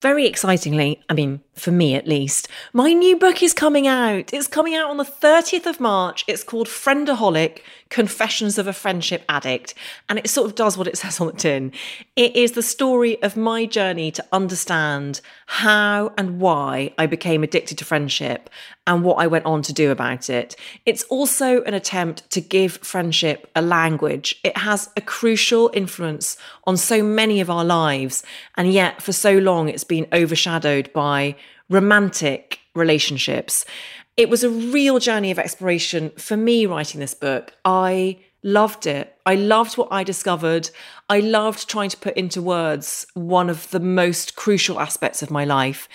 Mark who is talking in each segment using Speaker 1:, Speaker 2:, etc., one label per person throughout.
Speaker 1: Very excitingly, I mean, for me at least, my new book is coming out. It's coming out on the 30th of March. It's called Friendaholic Confessions of a Friendship Addict. And it sort of does what it says on the tin. It is the story of my journey to understand how and why I became addicted to friendship and what I went on to do about it. It's also an attempt to give friendship a language. It has a crucial influence on so many of our lives. And yet, for so long, it's been overshadowed by romantic relationships. It was a real journey of exploration for me writing this book. I loved it. I loved what I discovered. I loved trying to put into words one of the most crucial aspects of my life.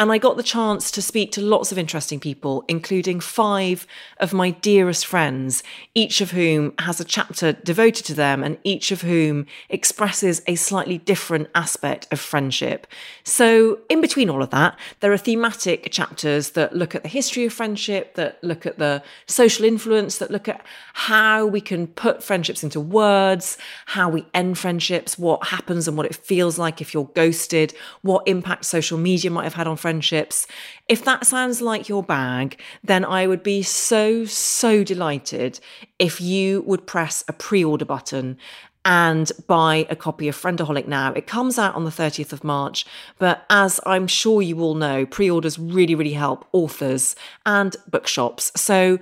Speaker 1: And I got the chance to speak to lots of interesting people, including five of my dearest friends, each of whom has a chapter devoted to them and each of whom expresses a slightly different aspect of friendship. So, in between all of that, there are thematic chapters that look at the history of friendship, that look at the social influence, that look at how we can put friendships into words, how we end friendships, what happens and what it feels like if you're ghosted, what impact social media might have had on friendships. If that sounds like your bag, then I would be so, so delighted if you would press a pre order button and buy a copy of Friendaholic now. It comes out on the 30th of March, but as I'm sure you all know, pre orders really, really help authors and bookshops. So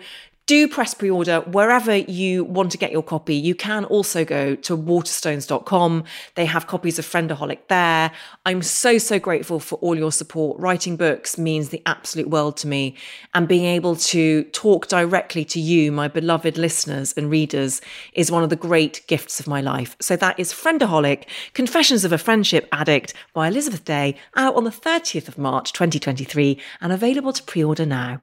Speaker 1: do press pre order wherever you want to get your copy. You can also go to waterstones.com. They have copies of Friendaholic there. I'm so, so grateful for all your support. Writing books means the absolute world to me. And being able to talk directly to you, my beloved listeners and readers, is one of the great gifts of my life. So that is Friendaholic Confessions of a Friendship Addict by Elizabeth Day, out on the 30th of March 2023 and available to pre order now.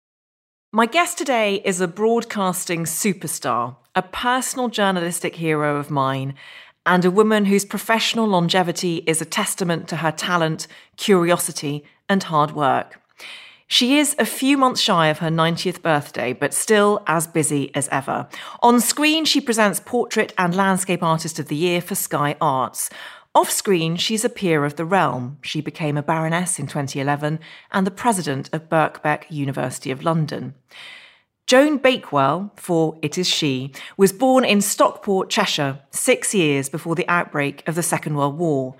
Speaker 1: My guest today is a broadcasting superstar, a personal journalistic hero of mine, and a woman whose professional longevity is a testament to her talent, curiosity, and hard work. She is a few months shy of her 90th birthday, but still as busy as ever. On screen, she presents Portrait and Landscape Artist of the Year for Sky Arts. Off screen, she's a peer of the realm. She became a baroness in 2011 and the president of Birkbeck University of London. Joan Bakewell, for it is she, was born in Stockport, Cheshire, six years before the outbreak of the Second World War.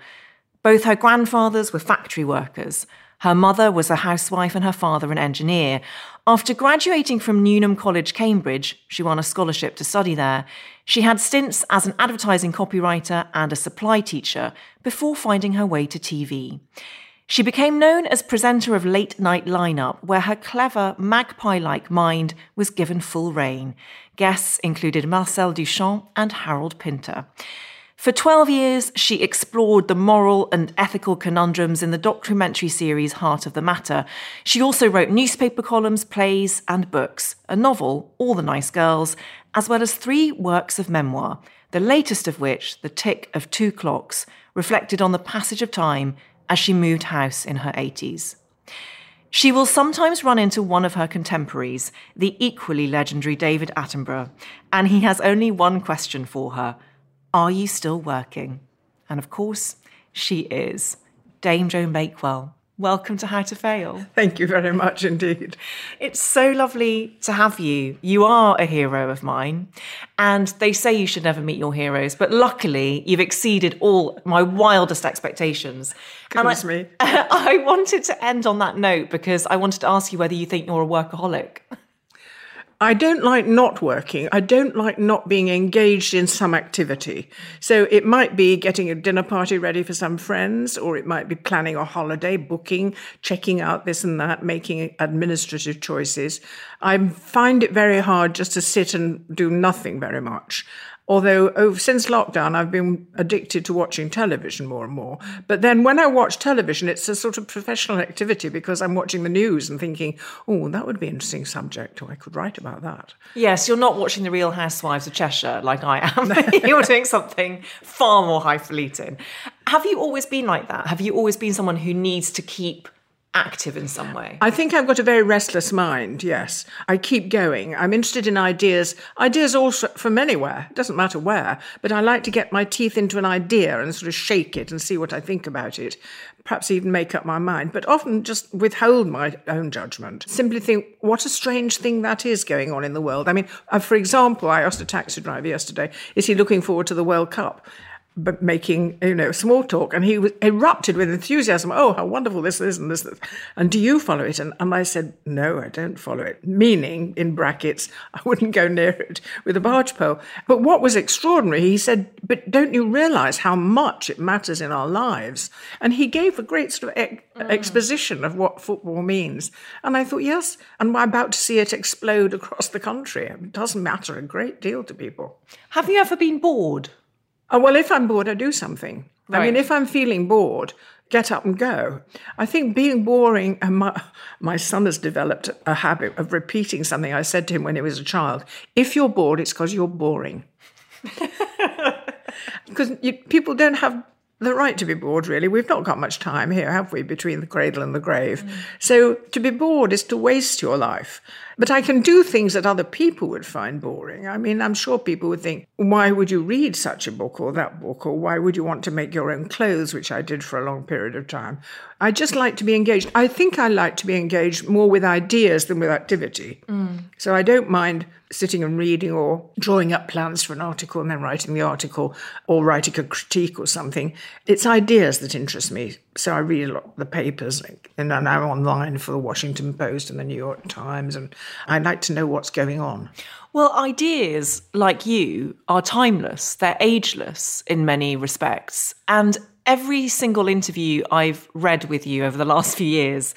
Speaker 1: Both her grandfathers were factory workers. Her mother was a housewife and her father an engineer. After graduating from Newnham College, Cambridge, she won a scholarship to study there. She had stints as an advertising copywriter and a supply teacher before finding her way to TV. She became known as presenter of Late Night Lineup, where her clever, magpie like mind was given full rein. Guests included Marcel Duchamp and Harold Pinter. For 12 years, she explored the moral and ethical conundrums in the documentary series Heart of the Matter. She also wrote newspaper columns, plays, and books, a novel, All the Nice Girls, as well as three works of memoir, the latest of which, The Tick of Two Clocks, reflected on the passage of time as she moved house in her 80s. She will sometimes run into one of her contemporaries, the equally legendary David Attenborough, and he has only one question for her are you still working? And of course, she is. Dame Joan Bakewell. Welcome to How to Fail.
Speaker 2: Thank you very much indeed.
Speaker 1: It's so lovely to have you. You are a hero of mine. And they say you should never meet your heroes, but luckily you've exceeded all my wildest expectations.
Speaker 2: Goodness
Speaker 1: and
Speaker 2: I, me.
Speaker 1: I wanted to end on that note because I wanted to ask you whether you think you're a workaholic.
Speaker 2: I don't like not working. I don't like not being engaged in some activity. So it might be getting a dinner party ready for some friends, or it might be planning a holiday, booking, checking out this and that, making administrative choices. I find it very hard just to sit and do nothing very much. Although oh, since lockdown, I've been addicted to watching television more and more. But then when I watch television, it's a sort of professional activity because I'm watching the news and thinking, oh, that would be an interesting subject, or I could write about that.
Speaker 1: Yes, you're not watching The Real Housewives of Cheshire like I am. you're doing something far more highfalutin. Have you always been like that? Have you always been someone who needs to keep active in some way?
Speaker 2: I think I've got a very restless mind, yes. I keep going. I'm interested in ideas, ideas also from anywhere, it doesn't matter where, but I like to get my teeth into an idea and sort of shake it and see what I think about it, perhaps even make up my mind, but often just withhold my own judgment. Simply think, what a strange thing that is going on in the world. I mean, uh, for example, I asked a taxi driver yesterday, is he looking forward to the World Cup? But making you know small talk and he was erupted with enthusiasm. Oh how wonderful this is and this, this. and do you follow it? And, and i said no i don't follow it. Meaning in brackets i wouldn't go near it with a barge pole. But what was extraordinary he said but don't you realize how much it matters in our lives? And he gave a great sort of ex- mm. exposition of what football means. And i thought yes and we're about to see it explode across the country. It doesn't matter a great deal to people.
Speaker 1: Have you ever been bored
Speaker 2: Oh, well, if I'm bored, I do something. Right. I mean, if I'm feeling bored, get up and go. I think being boring, and my, my son has developed a habit of repeating something I said to him when he was a child. If you're bored, it's because you're boring. because people don't have the right to be bored, really. We've not got much time here, have we, between the cradle and the grave? Mm. So to be bored is to waste your life. But I can do things that other people would find boring. I mean, I'm sure people would think, why would you read such a book or that book? Or why would you want to make your own clothes, which I did for a long period of time? I just like to be engaged. I think I like to be engaged more with ideas than with activity. Mm. So I don't mind sitting and reading or drawing up plans for an article and then writing the article or writing a critique or something. It's ideas that interest me. So I read a lot of the papers and I'm now online for the Washington Post and the New York Times and I'd like to know what's going on.
Speaker 1: Well, ideas like you are timeless, they're ageless in many respects. And every single interview I've read with you over the last few years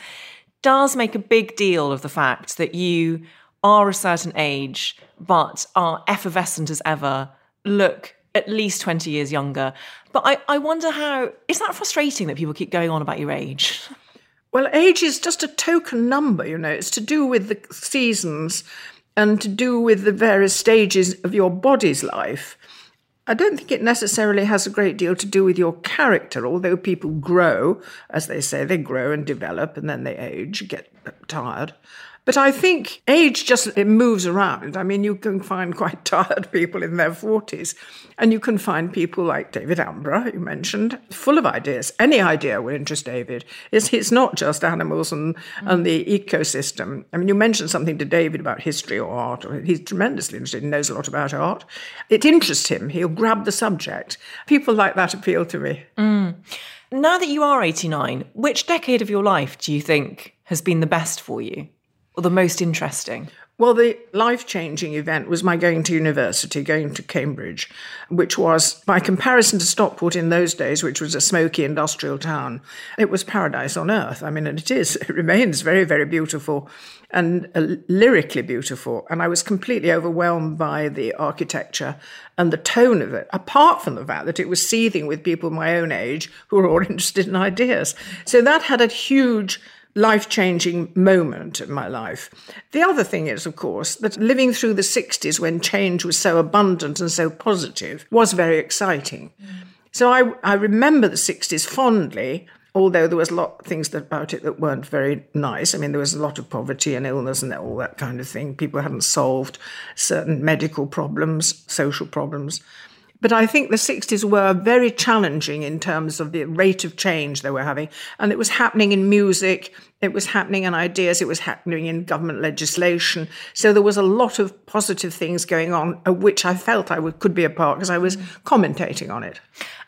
Speaker 1: does make a big deal of the fact that you are a certain age, but are effervescent as ever, look at least 20 years younger. But I, I wonder how, is that frustrating that people keep going on about your age?
Speaker 2: Well, age is just a token number, you know, it's to do with the seasons and to do with the various stages of your body's life. I don't think it necessarily has a great deal to do with your character, although people grow, as they say, they grow and develop and then they age, get tired. But I think age just it moves around. I mean, you can find quite tired people in their 40s, and you can find people like David Attenborough, you mentioned, full of ideas. Any idea will interest David. It's, it's not just animals and, mm. and the ecosystem. I mean, you mentioned something to David about history or art. Or he's tremendously interested, and knows a lot about art. It interests him. He'll grab the subject. People like that appeal to me.
Speaker 1: Mm. Now that you are 89, which decade of your life do you think has been the best for you? or the most interesting?
Speaker 2: Well, the life changing event was my going to university, going to Cambridge, which was, by comparison to Stockport in those days, which was a smoky industrial town, it was paradise on earth. I mean, and it is, it remains very, very beautiful and uh, lyrically beautiful. And I was completely overwhelmed by the architecture and the tone of it, apart from the fact that it was seething with people my own age who were all interested in ideas. So that had a huge life changing moment in my life. The other thing is, of course, that living through the 60s when change was so abundant and so positive was very exciting. So I, I remember the 60s fondly. Although there was a lot of things about it that weren't very nice. I mean, there was a lot of poverty and illness and all that kind of thing. People hadn't solved certain medical problems, social problems. But I think the 60s were very challenging in terms of the rate of change they were having. And it was happening in music, it was happening in ideas, it was happening in government legislation. So there was a lot of positive things going on, of which I felt I would, could be a part because I was commentating on it.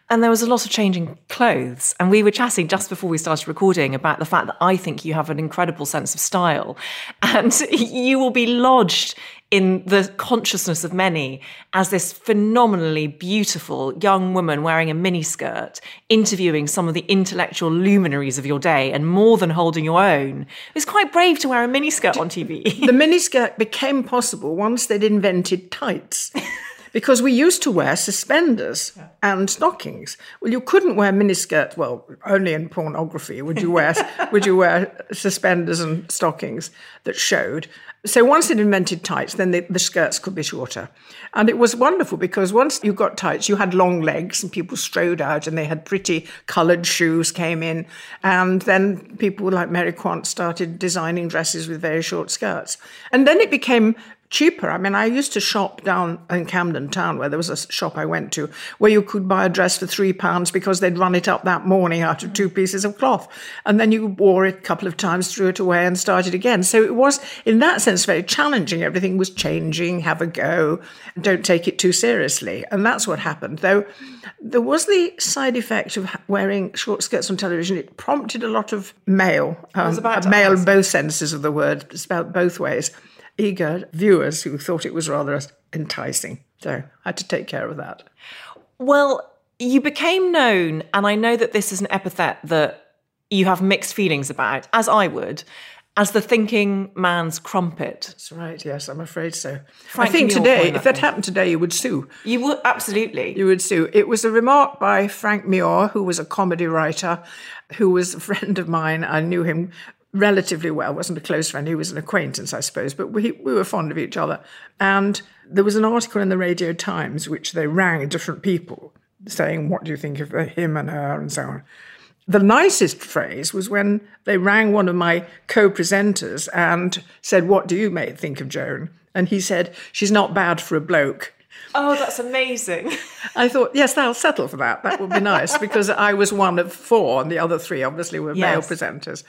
Speaker 1: And there was a lot of changing clothes. And we were chatting just before we started recording about the fact that I think you have an incredible sense of style. And you will be lodged in the consciousness of many as this phenomenally beautiful young woman wearing a miniskirt, interviewing some of the intellectual luminaries of your day and more than holding your own. It was quite brave to wear a miniskirt on TV.
Speaker 2: the miniskirt became possible once they'd invented tights. because we used to wear suspenders and stockings. Well, you couldn't wear miniskirts. Well, only in pornography would you wear would you wear suspenders and stockings that showed. So once it invented tights, then the, the, skirts could be shorter. And it was wonderful because once you got tights, you had long legs and people strode out and they had pretty coloured shoes came in. And then people like Mary Quant started designing dresses with very short skirts. And then it became cheaper. I mean, I used to shop down in Camden Town where there was a shop I went to where you could buy a dress for three pounds because they'd run it up that morning out of two pieces of cloth. And then you wore it a couple of times, threw it away and started again. So it was, in that sense, very challenging. Everything was changing, have a go, don't take it too seriously. And that's what happened. Though there was the side effect of wearing short skirts on television. It prompted a lot of male, um, male in both senses of the word, spelled both ways eager viewers who thought it was rather enticing. So I had to take care of that.
Speaker 1: Well, you became known, and I know that this is an epithet that you have mixed feelings about, as I would, as the thinking man's crumpet.
Speaker 2: That's right, yes, I'm afraid so. Frank I think today, if that happened today, you would sue.
Speaker 1: You would, absolutely.
Speaker 2: You would sue. It was a remark by Frank Muir, who was a comedy writer, who was a friend of mine. I knew him relatively well, wasn't a close friend, he was an acquaintance, I suppose, but we, we were fond of each other. And there was an article in the Radio Times which they rang different people saying, What do you think of him and her, and so on. The nicest phrase was when they rang one of my co presenters and said, What do you mate think of Joan? And he said, She's not bad for a bloke.
Speaker 1: Oh, that's amazing.
Speaker 2: I thought, yes, I'll settle for that. That would be nice because I was one of four, and the other three obviously were yes. male presenters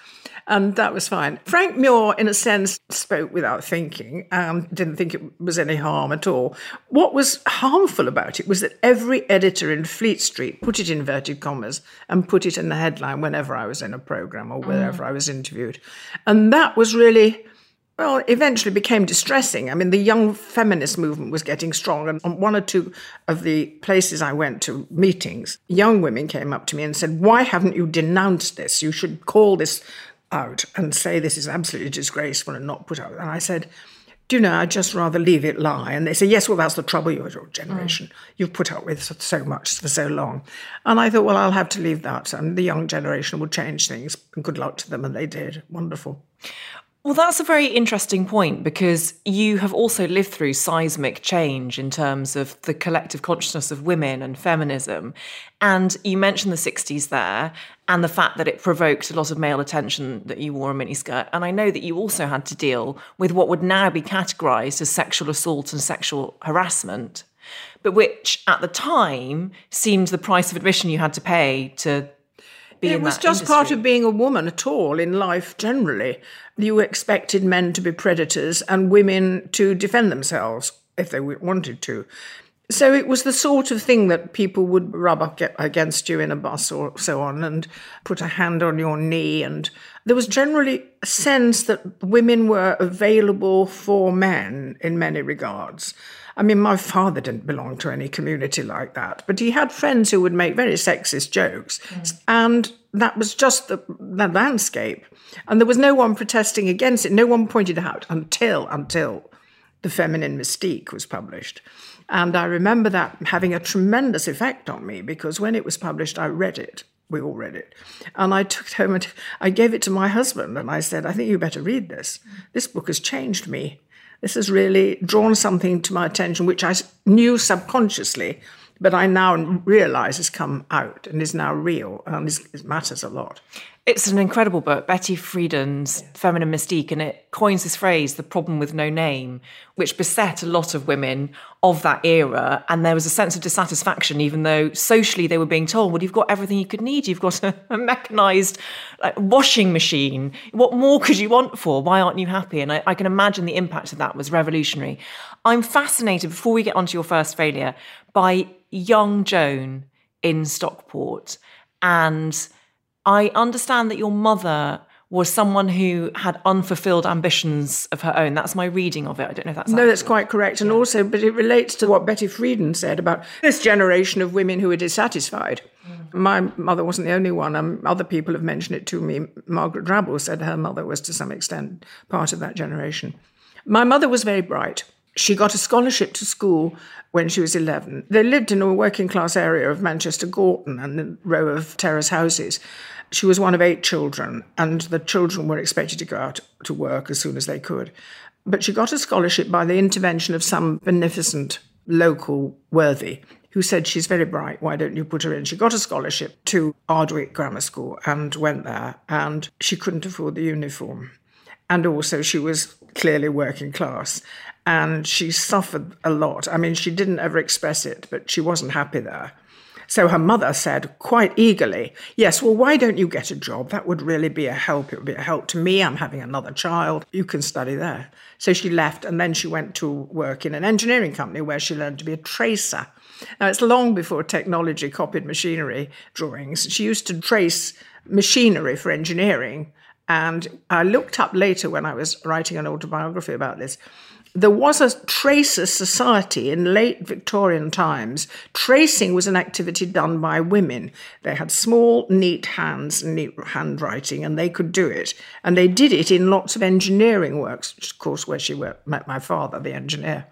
Speaker 2: and that was fine. Frank Muir, in a sense, spoke without thinking and didn't think it was any harm at all. What was harmful about it was that every editor in Fleet Street put it in inverted commas and put it in the headline whenever I was in a program or wherever mm. I was interviewed. And that was really well, eventually became distressing. I mean, the young feminist movement was getting strong. And on one or two of the places I went to meetings, young women came up to me and said, Why haven't you denounced this? You should call this out and say this is absolutely disgraceful and not put out. And I said, do you know, I'd just rather leave it lie. And they say, yes, well, that's the trouble, you're your generation. Mm. You've put up with so much for so long. And I thought, well, I'll have to leave that. And the young generation will change things. And good luck to them. And they did. Wonderful.
Speaker 1: Well, that's a very interesting point because you have also lived through seismic change in terms of the collective consciousness of women and feminism. And you mentioned the 60s there and the fact that it provoked a lot of male attention that you wore a miniskirt. And I know that you also had to deal with what would now be categorized as sexual assault and sexual harassment, but which at the time seemed the price of admission you had to pay to
Speaker 2: it was just
Speaker 1: industry.
Speaker 2: part of being a woman at all in life generally. You expected men to be predators and women to defend themselves if they wanted to. So it was the sort of thing that people would rub up against you in a bus or so on and put a hand on your knee. And there was generally a sense that women were available for men in many regards. I mean, my father didn't belong to any community like that, but he had friends who would make very sexist jokes. Mm. And that was just the, the landscape. And there was no one protesting against it. No one pointed out until, until The Feminine Mystique was published. And I remember that having a tremendous effect on me because when it was published, I read it. We all read it. And I took it home and I gave it to my husband and I said, I think you better read this. This book has changed me this has really drawn something to my attention which I knew subconsciously, but I now realize has come out and is now real and is, it matters a lot.
Speaker 1: It's an incredible book, Betty Friedan's Feminine Mystique, and it coins this phrase, the problem with no name, which beset a lot of women of that era. And there was a sense of dissatisfaction, even though socially they were being told, well, you've got everything you could need. You've got a, a mechanized like, washing machine. What more could you want for? Why aren't you happy? And I, I can imagine the impact of that was revolutionary. I'm fascinated, before we get onto your first failure, by young Joan in Stockport. And I understand that your mother was someone who had unfulfilled ambitions of her own. That's my reading of it. I don't know if that's
Speaker 2: no, that's quite correct. And also, but it relates to what Betty Friedan said about this generation of women who are dissatisfied. Mm. My mother wasn't the only one. Um, other people have mentioned it to me. Margaret Drabble said her mother was to some extent part of that generation. My mother was very bright. She got a scholarship to school when she was 11. They lived in a working class area of Manchester Gorton and a row of terrace houses. She was one of eight children, and the children were expected to go out to work as soon as they could. But she got a scholarship by the intervention of some beneficent local worthy who said, She's very bright, why don't you put her in? She got a scholarship to Ardwick Grammar School and went there, and she couldn't afford the uniform. And also, she was clearly working class and she suffered a lot. I mean, she didn't ever express it, but she wasn't happy there. So her mother said quite eagerly, Yes, well, why don't you get a job? That would really be a help. It would be a help to me. I'm having another child. You can study there. So she left and then she went to work in an engineering company where she learned to be a tracer. Now, it's long before technology copied machinery drawings. She used to trace machinery for engineering. And I looked up later when I was writing an autobiography about this there was a tracer society in late Victorian times. Tracing was an activity done by women. They had small, neat hands and neat handwriting, and they could do it. And they did it in lots of engineering works, of course, where she met my father, the engineer.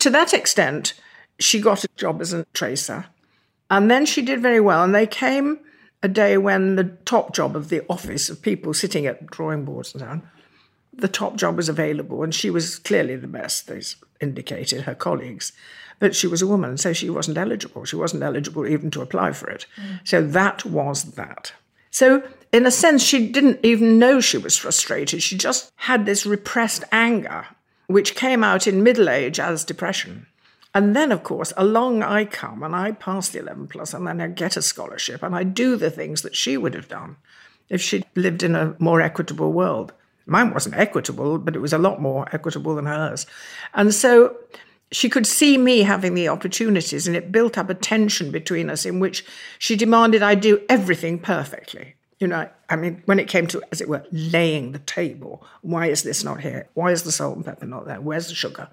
Speaker 2: To that extent, she got a job as a tracer. And then she did very well. And they came a day when the top job of the office of people sitting at drawing boards and so on the top job was available, and she was clearly the best, they indicated, her colleagues. But she was a woman, so she wasn't eligible. She wasn't eligible even to apply for it. Mm. So that was that. So, in a sense, she didn't even know she was frustrated. She just had this repressed anger, which came out in middle age as depression. And then, of course, along I come and I pass the 11 plus and then I get a scholarship and I do the things that she would have done if she'd lived in a more equitable world. Mine wasn't equitable, but it was a lot more equitable than hers. And so she could see me having the opportunities, and it built up a tension between us in which she demanded I do everything perfectly. You know, I mean, when it came to, as it were, laying the table, why is this not here? Why is the salt and pepper not there? Where's the sugar?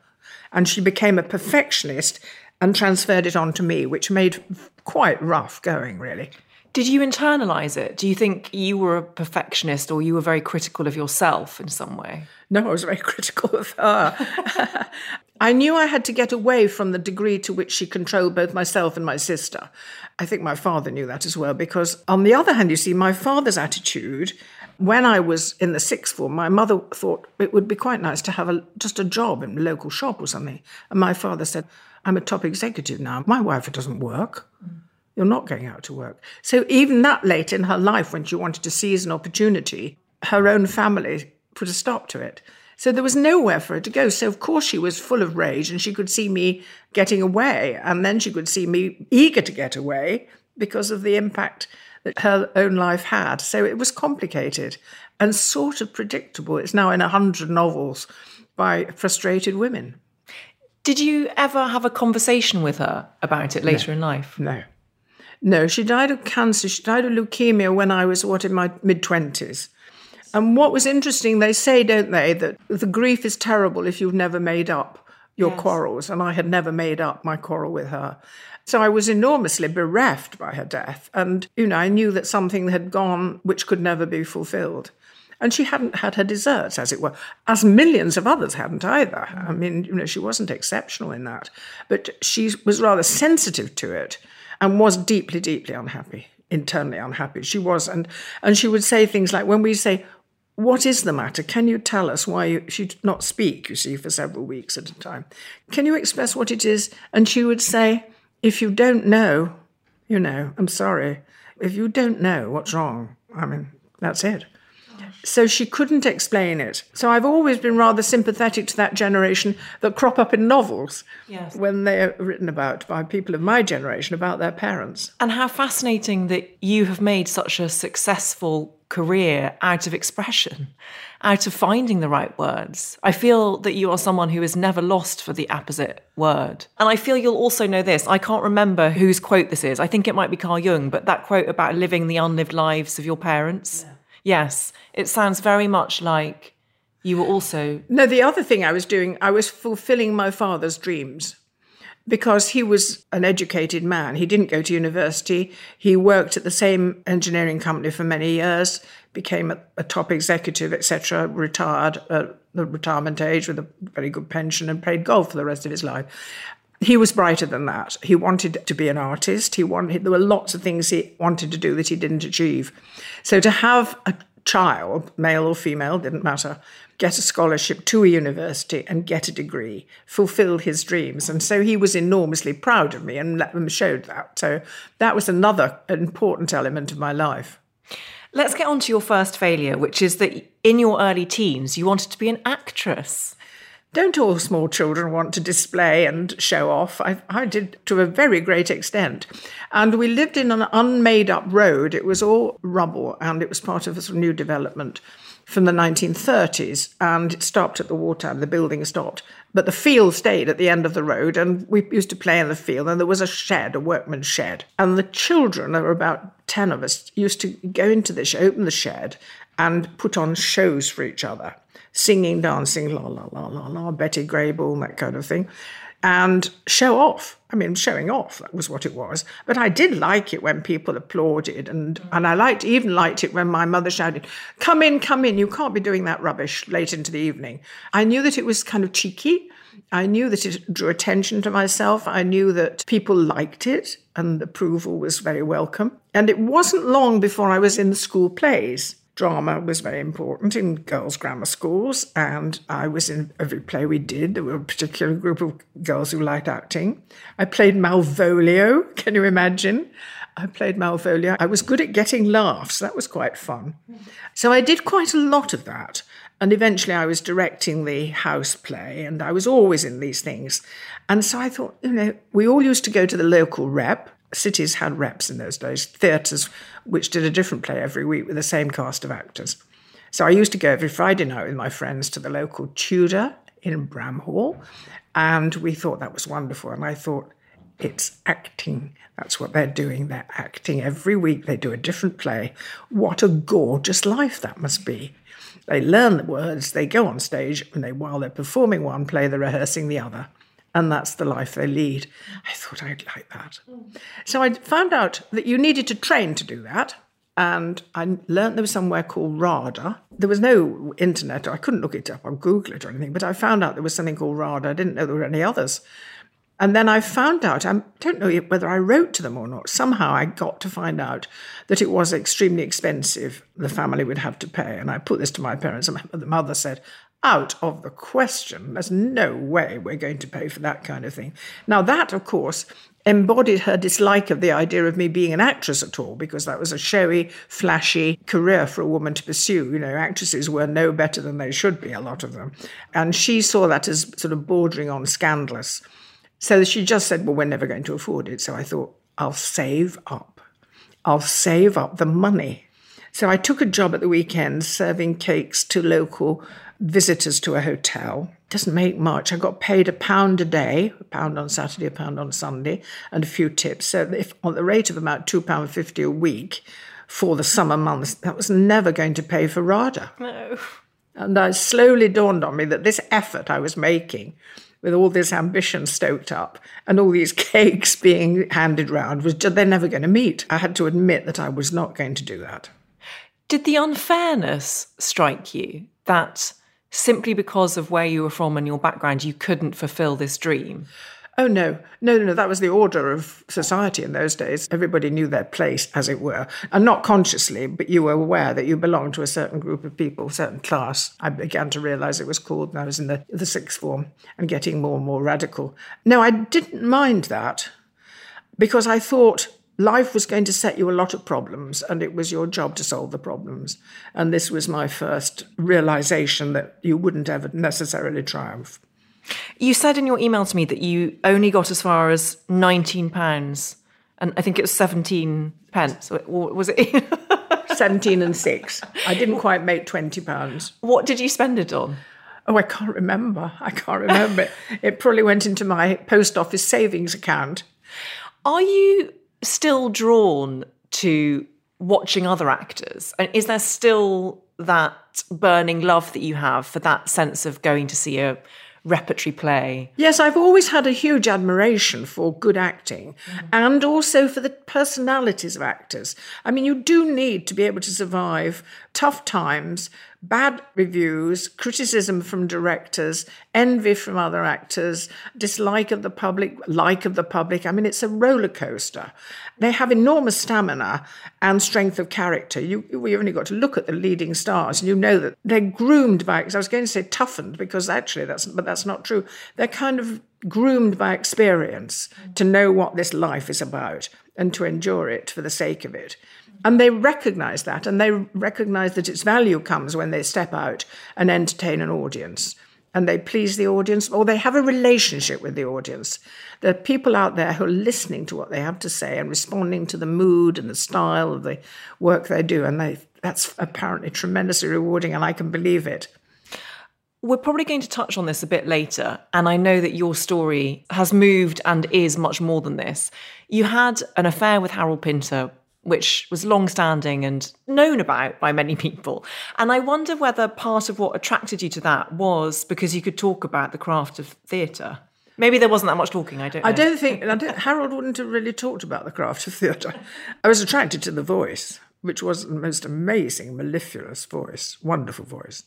Speaker 2: And she became a perfectionist and transferred it on to me, which made quite rough going, really.
Speaker 1: Did you internalize it? Do you think you were a perfectionist or you were very critical of yourself in some way?
Speaker 2: No, I was very critical of her. I knew I had to get away from the degree to which she controlled both myself and my sister. I think my father knew that as well, because on the other hand, you see, my father's attitude, when I was in the sixth form, my mother thought it would be quite nice to have a, just a job in a local shop or something. And my father said, I'm a top executive now. My wife doesn't work. Mm. You're not going out to work. So even that late in her life, when she wanted to seize an opportunity, her own family put a stop to it. So there was nowhere for her to go. So of course she was full of rage and she could see me getting away. And then she could see me eager to get away because of the impact that her own life had. So it was complicated and sort of predictable. It's now in a hundred novels by frustrated women.
Speaker 1: Did you ever have a conversation with her about it later
Speaker 2: no.
Speaker 1: in life?
Speaker 2: No. No, she died of cancer. She died of leukemia when I was, what, in my mid 20s. And what was interesting, they say, don't they, that the grief is terrible if you've never made up your yes. quarrels. And I had never made up my quarrel with her. So I was enormously bereft by her death. And, you know, I knew that something had gone which could never be fulfilled. And she hadn't had her desserts, as it were, as millions of others hadn't either. I mean, you know, she wasn't exceptional in that. But she was rather sensitive to it and was deeply, deeply unhappy, internally unhappy. She was, and and she would say things like, when we say, "What is the matter? Can you tell us why you?" She'd not speak, you see, for several weeks at a time. Can you express what it is? And she would say, "If you don't know, you know, I'm sorry. If you don't know what's wrong, I mean, that's it." So she couldn't explain it. So I've always been rather sympathetic to that generation that crop up in novels
Speaker 1: Yes.
Speaker 2: when they're written about by people of my generation about their parents.
Speaker 1: And how fascinating that you have made such a successful career out of expression, out of finding the right words. I feel that you are someone who is never lost for the apposite word. And I feel you'll also know this. I can't remember whose quote this is. I think it might be Carl Jung, but that quote about living the unlived lives of your parents. Yes, it sounds very much like you were also.
Speaker 2: No, the other thing I was doing, I was fulfilling my father's dreams because he was an educated man. He didn't go to university. He worked at the same engineering company for many years, became a, a top executive, etc., retired at the retirement age with a very good pension and played golf for the rest of his life. He was brighter than that. He wanted to be an artist. He wanted there were lots of things he wanted to do that he didn't achieve. So to have a child, male or female, didn't matter, get a scholarship to a university and get a degree, fulfilled his dreams. And so he was enormously proud of me and showed that. So that was another important element of my life.
Speaker 1: Let's get on to your first failure, which is that in your early teens, you wanted to be an actress.
Speaker 2: Don't all small children want to display and show off? I, I, did to a very great extent. And we lived in an unmade up road. It was all rubble and it was part of a sort of new development from the 1930s. And it stopped at the wartime, the building stopped. But the field stayed at the end of the road and we used to play in the field. And there was a shed, a workman's shed. And the children, there were about 10 of us, used to go into this, open the shed and put on shows for each other singing, dancing, la la la la la, Betty Grable, that kind of thing, and show off. I mean, showing off, that was what it was. But I did like it when people applauded, and, and I liked even liked it when my mother shouted, Come in, come in, you can't be doing that rubbish late into the evening. I knew that it was kind of cheeky. I knew that it drew attention to myself. I knew that people liked it and approval was very welcome. And it wasn't long before I was in the school plays drama was very important in girls' grammar schools, and I was in every play we did. There were a particular group of girls who liked acting. I played Malvolio, can you imagine? I played Malvolio. I was good at getting laughs, that was quite fun. So I did quite a lot of that. And eventually I was directing the house play, and I was always in these things. And so I thought, you know, we all used to go to the local rep, cities had reps in those days, theatres which did a different play every week with the same cast of actors. So I used to go every Friday night with my friends to the local Tudor in Bramhall, and we thought that was wonderful. And I thought, it's acting. That's what they're doing. They're acting every week. They do a different play. What a gorgeous life that must be. They learn the words, they go on stage, and they, while they're performing one play, they're rehearsing the other and that's the life they lead. I thought I'd like that. Mm. So I found out that you needed to train to do that. And I learned there was somewhere called RADA. There was no internet. I couldn't look it up or Google it or anything, but I found out there was something called RADA. I didn't know there were any others. And then I found out, I don't know whether I wrote to them or not, somehow I got to find out that it was extremely expensive, the family would have to pay. And I put this to my parents, and the mother said, out of the question. There's no way we're going to pay for that kind of thing. Now, that, of course, embodied her dislike of the idea of me being an actress at all, because that was a showy, flashy career for a woman to pursue. You know, actresses were no better than they should be, a lot of them. And she saw that as sort of bordering on scandalous. So she just said, Well, we're never going to afford it. So I thought, I'll save up. I'll save up the money. So I took a job at the weekend serving cakes to local visitors to a hotel. Doesn't make much. I got paid a pound a day, a pound on Saturday, a pound on Sunday, and a few tips. So if on the rate of about two pound fifty a week for the summer months, that was never going to pay for RADA.
Speaker 1: No.
Speaker 2: And it slowly dawned on me that this effort I was making with all this ambition stoked up and all these cakes being handed round was just, they're never going to meet. I had to admit that I was not going to do that.
Speaker 1: Did the unfairness strike you that simply because of where you were from and your background, you couldn't fulfill this dream?
Speaker 2: Oh, no. No, no, no. That was the order of society in those days. Everybody knew their place, as it were. And not consciously, but you were aware that you belonged to a certain group of people, a certain class. I began to realize it was called when I was in the, the sixth form and getting more and more radical. No, I didn't mind that because I thought life was going to set you a lot of problems, and it was your job to solve the problems. And this was my first realization that you wouldn't ever necessarily triumph.
Speaker 1: You said in your email to me that you only got as far as £19, and I think it was 17 pence. Or was it?
Speaker 2: 17 and 6. I didn't quite make 20 pounds.
Speaker 1: What did you spend it on?
Speaker 2: Oh, I can't remember. I can't remember. it probably went into my post office savings account.
Speaker 1: Are you still drawn to watching other actors? And is there still that burning love that you have for that sense of going to see a repertory play?
Speaker 2: Yes, I've always had a huge admiration for good acting mm. and also for the personalities of actors. I mean, you do need to be able to survive tough times bad reviews, criticism from directors, envy from other actors, dislike of the public, like of the public. I mean, it's a roller coaster. They have enormous stamina and strength of character. You, we only got to look at the leading stars, and you know that they're groomed by. I was going to say toughened because actually that's, but that's not true. They're kind of groomed by experience to know what this life is about and to endure it for the sake of it. And they recognize that, and they recognize that its value comes when they step out and entertain an audience. And they please the audience, or they have a relationship with the audience. There are people out there who are listening to what they have to say and responding to the mood and the style of the work they do. And they, that's apparently tremendously rewarding, and I can believe it.
Speaker 1: We're probably going to touch on this a bit later, and I know that your story has moved and is much more than this. You had an affair with Harold Pinter which was long standing and known about by many people. And I wonder whether part of what attracted you to that was because you could talk about the craft of theatre. Maybe there wasn't that much talking. I don't. Know.
Speaker 2: I don't think I don't, Harold wouldn't have really talked about the craft of theatre. I was attracted to the voice, which was the most amazing, mellifluous voice, wonderful voice,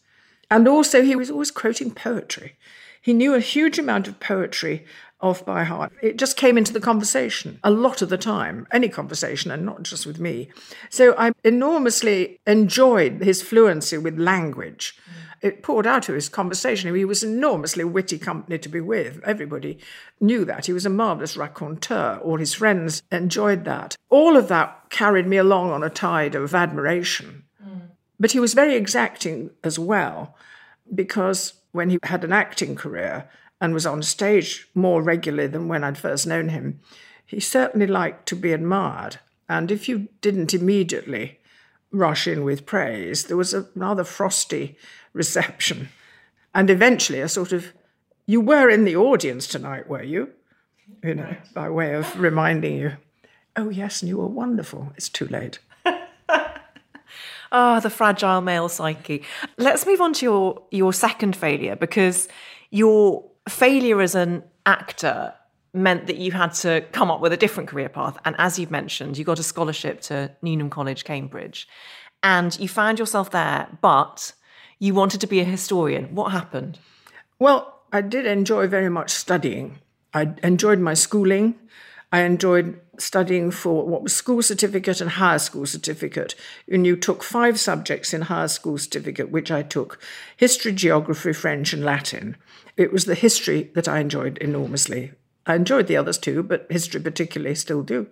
Speaker 2: and also he was always quoting poetry. He knew a huge amount of poetry off by heart. It just came into the conversation a lot of the time, any conversation, and not just with me. So I enormously enjoyed his fluency with language. It poured out of his conversation. He was enormously witty company to be with. Everybody knew that. He was a marvelous raconteur. All his friends enjoyed that. All of that carried me along on a tide of admiration. Mm. But he was very exacting as well, because when he had an acting career, and was on stage more regularly than when I'd first known him, he certainly liked to be admired. And if you didn't immediately rush in with praise, there was a rather frosty reception. And eventually, a sort of, you were in the audience tonight, were you? You know, by way of reminding you, oh, yes, and you were wonderful. It's too late.
Speaker 1: Ah, oh, the fragile male psyche. Let's move on to your your second failure because your failure as an actor meant that you had to come up with a different career path. And as you've mentioned, you got a scholarship to Newnham College, Cambridge, and you found yourself there, but you wanted to be a historian. What happened?
Speaker 2: Well, I did enjoy very much studying. I enjoyed my schooling. I enjoyed studying for what was school certificate and higher school certificate. And you took five subjects in higher school certificate, which I took history, geography, French, and Latin. It was the history that I enjoyed enormously. I enjoyed the others too, but history particularly still do.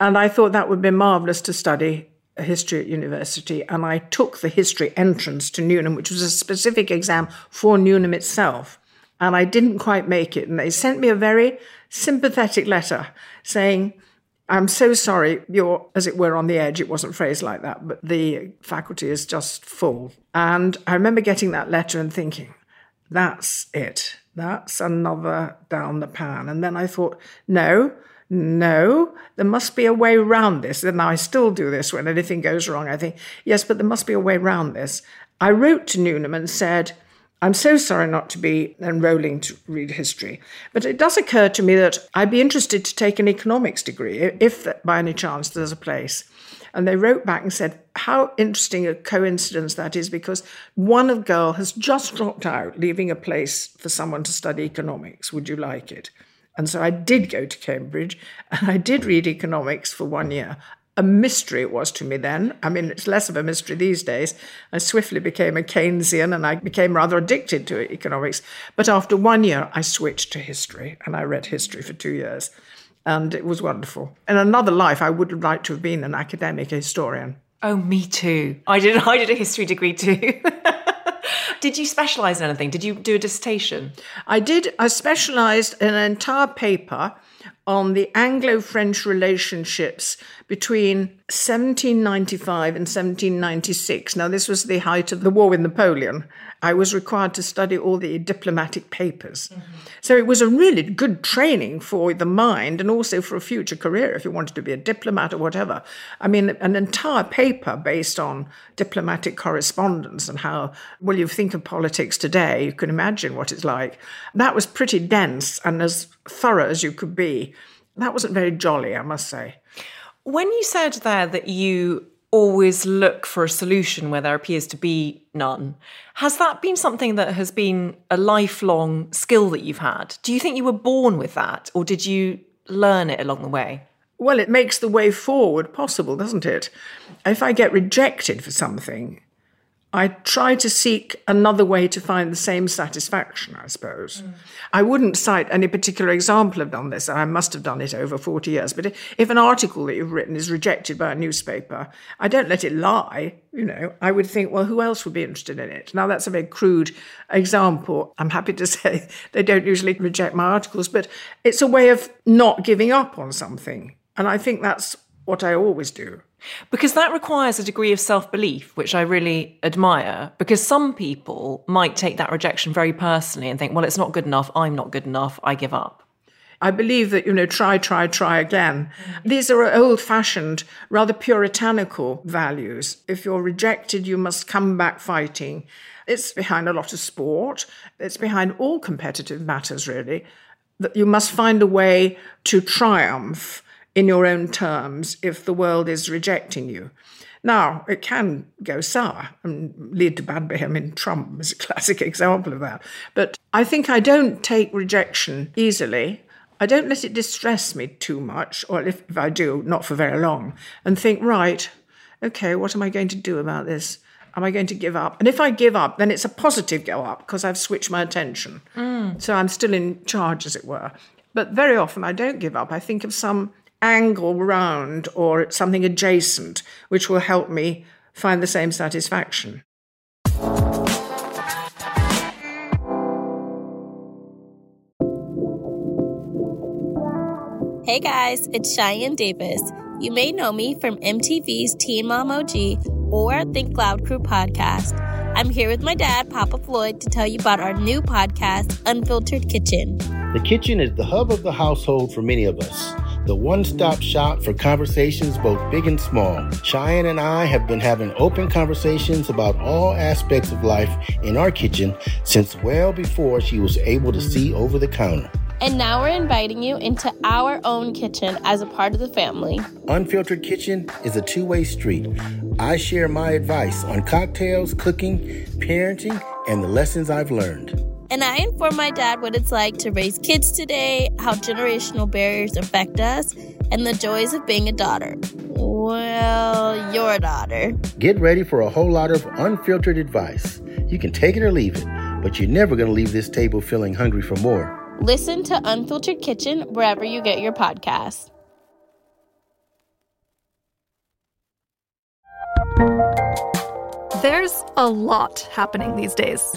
Speaker 2: And I thought that would be marvelous to study history at university. And I took the history entrance to Newnham, which was a specific exam for Newnham itself. And I didn't quite make it. And they sent me a very sympathetic letter saying, I'm so sorry, you're, as it were, on the edge. It wasn't phrased like that, but the faculty is just full. And I remember getting that letter and thinking, that's it. That's another down the pan. And then I thought, no, no, there must be a way around this. And now I still do this when anything goes wrong. I think, yes, but there must be a way around this. I wrote to Newnham and said, I'm so sorry not to be enrolling to read history, but it does occur to me that I'd be interested to take an economics degree if by any chance there's a place. And they wrote back and said, How interesting a coincidence that is, because one of girl has just dropped out, leaving a place for someone to study economics. Would you like it? And so I did go to Cambridge and I did read economics for one year. A mystery it was to me then. I mean, it's less of a mystery these days. I swiftly became a Keynesian and I became rather addicted to economics. But after one year, I switched to history and I read history for two years. And it was wonderful. In another life, I would like to have been an academic historian.
Speaker 1: Oh, me too. I did. I did a history degree too. did you specialise in anything? Did you do a dissertation?
Speaker 2: I did. I specialised in an entire paper on the Anglo French relationships between 1795 and 1796. Now, this was the height of the war with Napoleon. I was required to study all the diplomatic papers. Mm-hmm. So it was a really good training for the mind and also for a future career if you wanted to be a diplomat or whatever. I mean, an entire paper based on diplomatic correspondence and how, well, you think of politics today, you can imagine what it's like. That was pretty dense and as thorough as you could be that wasn't very jolly, I must say.
Speaker 1: When you said there that you always look for a solution where there appears to be none, has that been something that has been a lifelong skill that you've had? Do you think you were born with that, or did you learn it along the way?
Speaker 2: Well, it makes the way forward possible, doesn't it? If I get rejected for something, I try to seek another way to find the same satisfaction, I suppose. Mm. I wouldn't cite any particular example of done this. I must have done it over 40 years. But if an article that you've written is rejected by a newspaper, I don't let it lie. You know, I would think, well, who else would be interested in it? Now, that's a very crude example. I'm happy to say they don't usually reject my articles, but it's a way of not giving up on something. And I think that's what I always do.
Speaker 1: Because that requires a degree of self belief, which I really admire. Because some people might take that rejection very personally and think, well, it's not good enough. I'm not good enough. I give up.
Speaker 2: I believe that, you know, try, try, try again. These are old fashioned, rather puritanical values. If you're rejected, you must come back fighting. It's behind a lot of sport, it's behind all competitive matters, really, that you must find a way to triumph in your own terms if the world is rejecting you. Now, it can go sour and lead to bad behavior. I mean, Trump is a classic example of that. But I think I don't take rejection easily. I don't let it distress me too much, or if, if I do, not for very long, and think, right, okay, what am I going to do about this? Am I going to give up? And if I give up, then it's a positive go up because I've switched my attention. Mm. So I'm still in charge, as it were. But very often I don't give up. I think of some angle round or something adjacent, which will help me find the same satisfaction.
Speaker 3: Hey guys, it's Cheyenne Davis. You may know me from MTV's Teen Mom OG or Think Loud Crew podcast. I'm here with my dad, Papa Floyd, to tell you about our new podcast, Unfiltered Kitchen.
Speaker 4: The kitchen is the hub of the household for many of us the one stop shop for conversations both big and small. Cheyenne and I have been having open conversations about all aspects of life in our kitchen since well before she was able to see over the counter.
Speaker 3: And now we're inviting you into our own kitchen as a part of the family.
Speaker 4: Unfiltered Kitchen is a two way street. I share my advice on cocktails, cooking, parenting, and the lessons I've learned.
Speaker 3: And I inform my dad what it's like to raise kids today, how generational barriers affect us, and the joys of being a daughter. Well, your daughter.
Speaker 4: Get ready for a whole lot of unfiltered advice. You can take it or leave it, but you're never going to leave this table feeling hungry for more.
Speaker 3: Listen to Unfiltered Kitchen wherever you get your podcasts.
Speaker 5: There's a lot happening these days.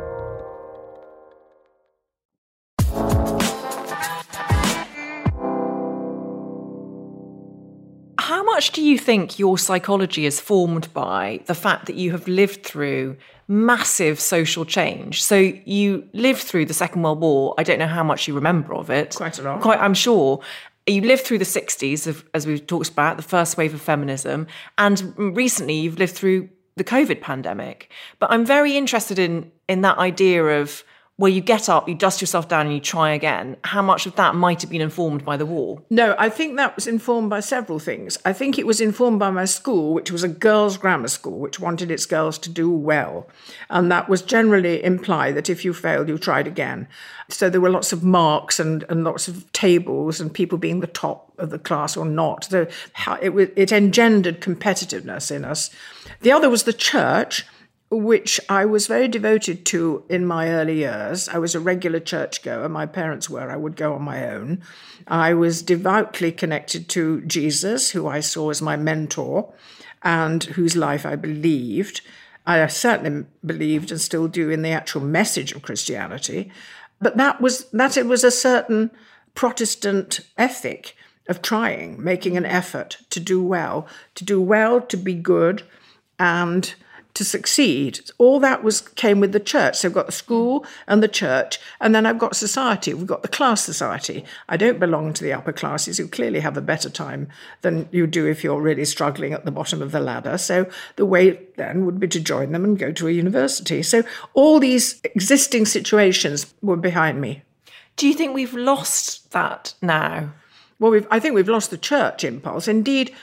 Speaker 1: Much do you think your psychology is formed by the fact that you have lived through massive social change? So you lived through the Second World War. I don't know how much you remember of it.
Speaker 2: Quite a lot.
Speaker 1: Quite, I'm sure. You lived through the 60s, of, as we've talked about, the first wave of feminism. And recently you've lived through the COVID pandemic. But I'm very interested in, in that idea of where you get up, you dust yourself down, and you try again, how much of that might have been informed by the war?
Speaker 2: No, I think that was informed by several things. I think it was informed by my school, which was a girls' grammar school, which wanted its girls to do well. And that was generally imply that if you failed, you tried again. So there were lots of marks and, and lots of tables and people being the top of the class or not. So it, it engendered competitiveness in us. The other was the church which I was very devoted to in my early years. I was a regular churchgoer. My parents were. I would go on my own. I was devoutly connected to Jesus, who I saw as my mentor and whose life I believed. I certainly believed and still do in the actual message of Christianity. But that was that it was a certain Protestant ethic of trying, making an effort to do well, to do well, to be good, and to succeed. All that was came with the church. So I've got the school and the church, and then I've got society. We've got the class society. I don't belong to the upper classes who clearly have a better time than you do if you're really struggling at the bottom of the ladder. So the way then would be to join them and go to a university. So all these existing situations were behind me.
Speaker 1: Do you think we've lost that now?
Speaker 2: Well, I think we've lost the church impulse. Indeed,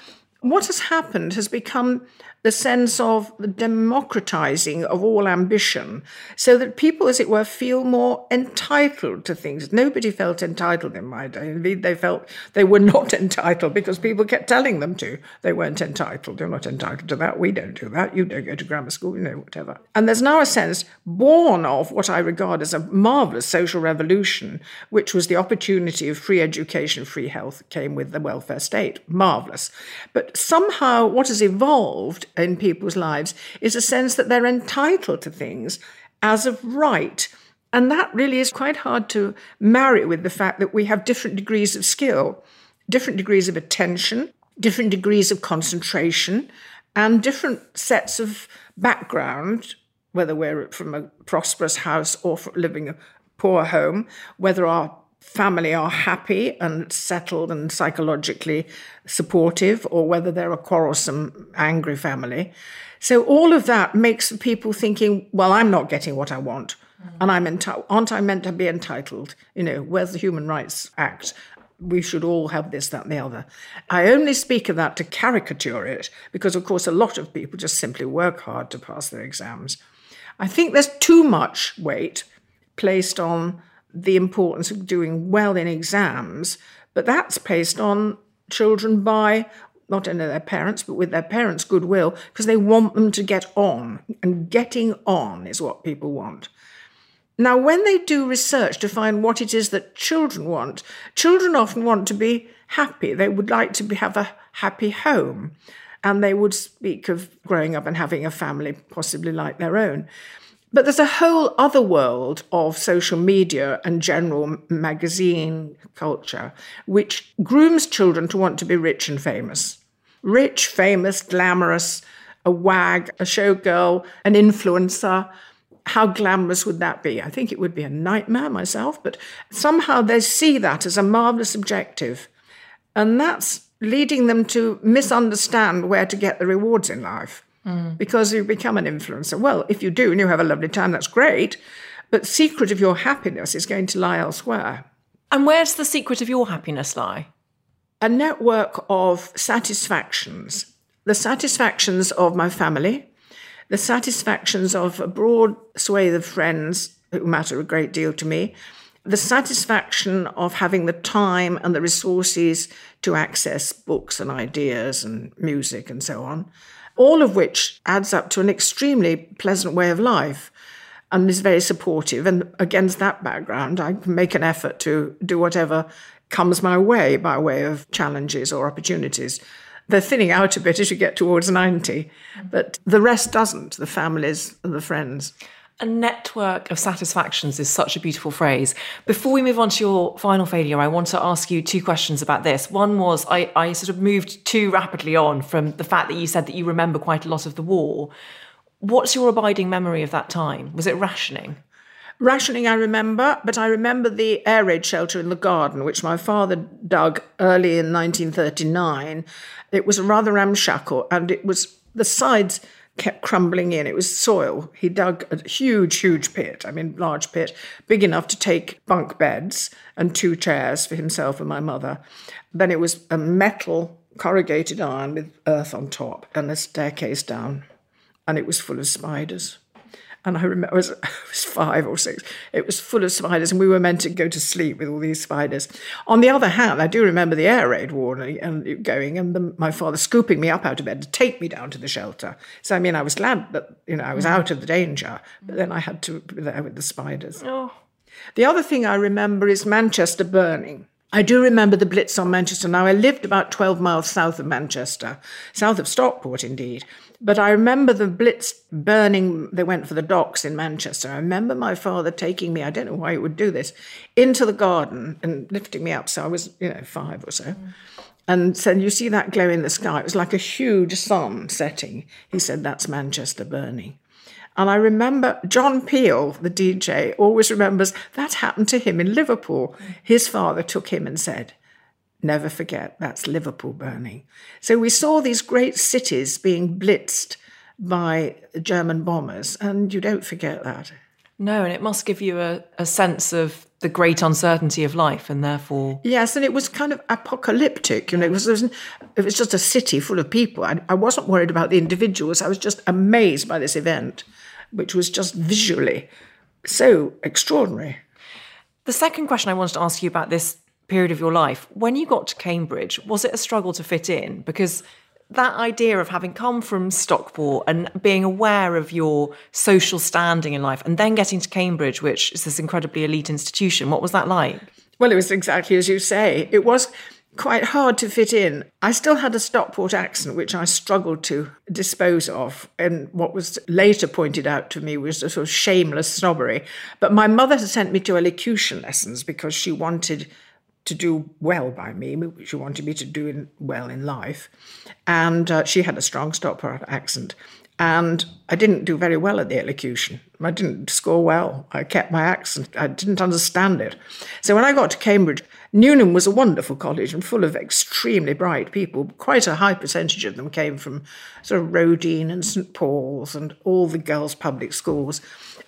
Speaker 2: what has happened has become the sense of the democratizing of all ambition, so that people, as it were, feel more entitled to things. Nobody felt entitled in my day. Indeed, they felt they were not entitled because people kept telling them to. They weren't entitled. You're not entitled to that. We don't do that. You don't go to grammar school, you know, whatever. And there's now a sense born of what I regard as a marvelous social revolution, which was the opportunity of free education, free health came with the welfare state. Marvelous. But somehow what has evolved in people's lives is a sense that they're entitled to things as of right. And that really is quite hard to marry with the fact that we have different degrees of skill, different degrees of attention, different degrees of concentration, and different sets of background, whether we're from a prosperous house or living a poor home, whether our family are happy and settled and psychologically supportive, or whether they're a quarrelsome, angry family. So all of that makes people thinking, well, I'm not getting what I want. Mm. And I'm enti- aren't I meant to be entitled? You know, where's the Human Rights Act? We should all have this, that, and the other. I only speak of that to caricature it because, of course, a lot of people just simply work hard to pass their exams. I think there's too much weight placed on the importance of doing well in exams, but that's placed on children by not only their parents, but with their parents' goodwill, because they want them to get on. And getting on is what people want. Now, when they do research to find what it is that children want, children often want to be happy. They would like to be, have a happy home. And they would speak of growing up and having a family, possibly like their own. But there's a whole other world of social media and general magazine culture which grooms children to want to be rich and famous. Rich, famous, glamorous, a wag, a showgirl, an influencer. How glamorous would that be? I think it would be a nightmare myself, but somehow they see that as a marvelous objective. And that's leading them to misunderstand where to get the rewards in life mm. because you become an influencer. Well, if you do and you have a lovely time, that's great. But the secret of your happiness is going to lie elsewhere.
Speaker 1: And where's the secret of your happiness lie?
Speaker 2: A network of satisfactions. The satisfactions of my family, the satisfactions of a broad swathe of friends who matter a great deal to me, the satisfaction of having the time and the resources to access books and ideas and music and so on, all of which adds up to an extremely pleasant way of life and is very supportive. And against that background, I make an effort to do whatever comes my way by way of challenges or opportunities. They're thinning out a bit as you get towards 90, but the rest doesn't the families and the friends.
Speaker 1: A network of satisfactions is such a beautiful phrase. Before we move on to your final failure, I want to ask you two questions about this. One was I, I sort of moved too rapidly on from the fact that you said that you remember quite a lot of the war. What's your abiding memory of that time? Was it rationing?
Speaker 2: Rationing, I remember, but I remember the air raid shelter in the garden, which my father dug early in 1939. It was rather ramshackle, and it was the sides kept crumbling in. It was soil. He dug a huge, huge pit, I mean, large pit, big enough to take bunk beds and two chairs for himself and my mother. Then it was a metal corrugated iron with earth on top and a staircase down. And it was full of spiders. And I remember I was, I was five or six. It was full of spiders, and we were meant to go to sleep with all these spiders. On the other hand, I do remember the air raid warning and going, and the, my father scooping me up out of bed to take me down to the shelter. So I mean, I was glad that you know I was mm. out of the danger, but then I had to be there with the spiders.
Speaker 5: Oh.
Speaker 2: The other thing I remember is Manchester burning. I do remember the Blitz on Manchester. Now, I lived about 12 miles south of Manchester, south of Stockport, indeed. But I remember the Blitz burning, they went for the docks in Manchester. I remember my father taking me, I don't know why he would do this, into the garden and lifting me up. So I was, you know, five or so. And said, You see that glow in the sky? It was like a huge sun setting. He said, That's Manchester burning. And I remember John Peel, the DJ, always remembers that happened to him in Liverpool. His father took him and said, Never forget, that's Liverpool burning. So we saw these great cities being blitzed by German bombers, and you don't forget that.
Speaker 1: No, and it must give you a, a sense of the great uncertainty of life, and therefore.
Speaker 2: Yes, and it was kind of apocalyptic. You know, it was, it was, just a city full of people. I, I wasn't worried about the individuals, I was just amazed by this event which was just visually so extraordinary.
Speaker 1: The second question I wanted to ask you about this period of your life, when you got to Cambridge, was it a struggle to fit in? Because that idea of having come from Stockport and being aware of your social standing in life and then getting to Cambridge, which is this incredibly elite institution, what was that like?
Speaker 2: Well, it was exactly as you say. It was quite hard to fit in. I still had a Stockport accent, which I struggled to dispose of. And what was later pointed out to me was a sort of shameless snobbery. But my mother had sent me to elocution lessons because she wanted to do well by me. She wanted me to do in, well in life. And uh, she had a strong Stockport accent. And I didn't do very well at the elocution. I didn't score well. I kept my accent. I didn't understand it. So when I got to Cambridge, Newnham was a wonderful college and full of extremely bright people. Quite a high percentage of them came from sort of Roedean and St Paul's and all the girls' public schools.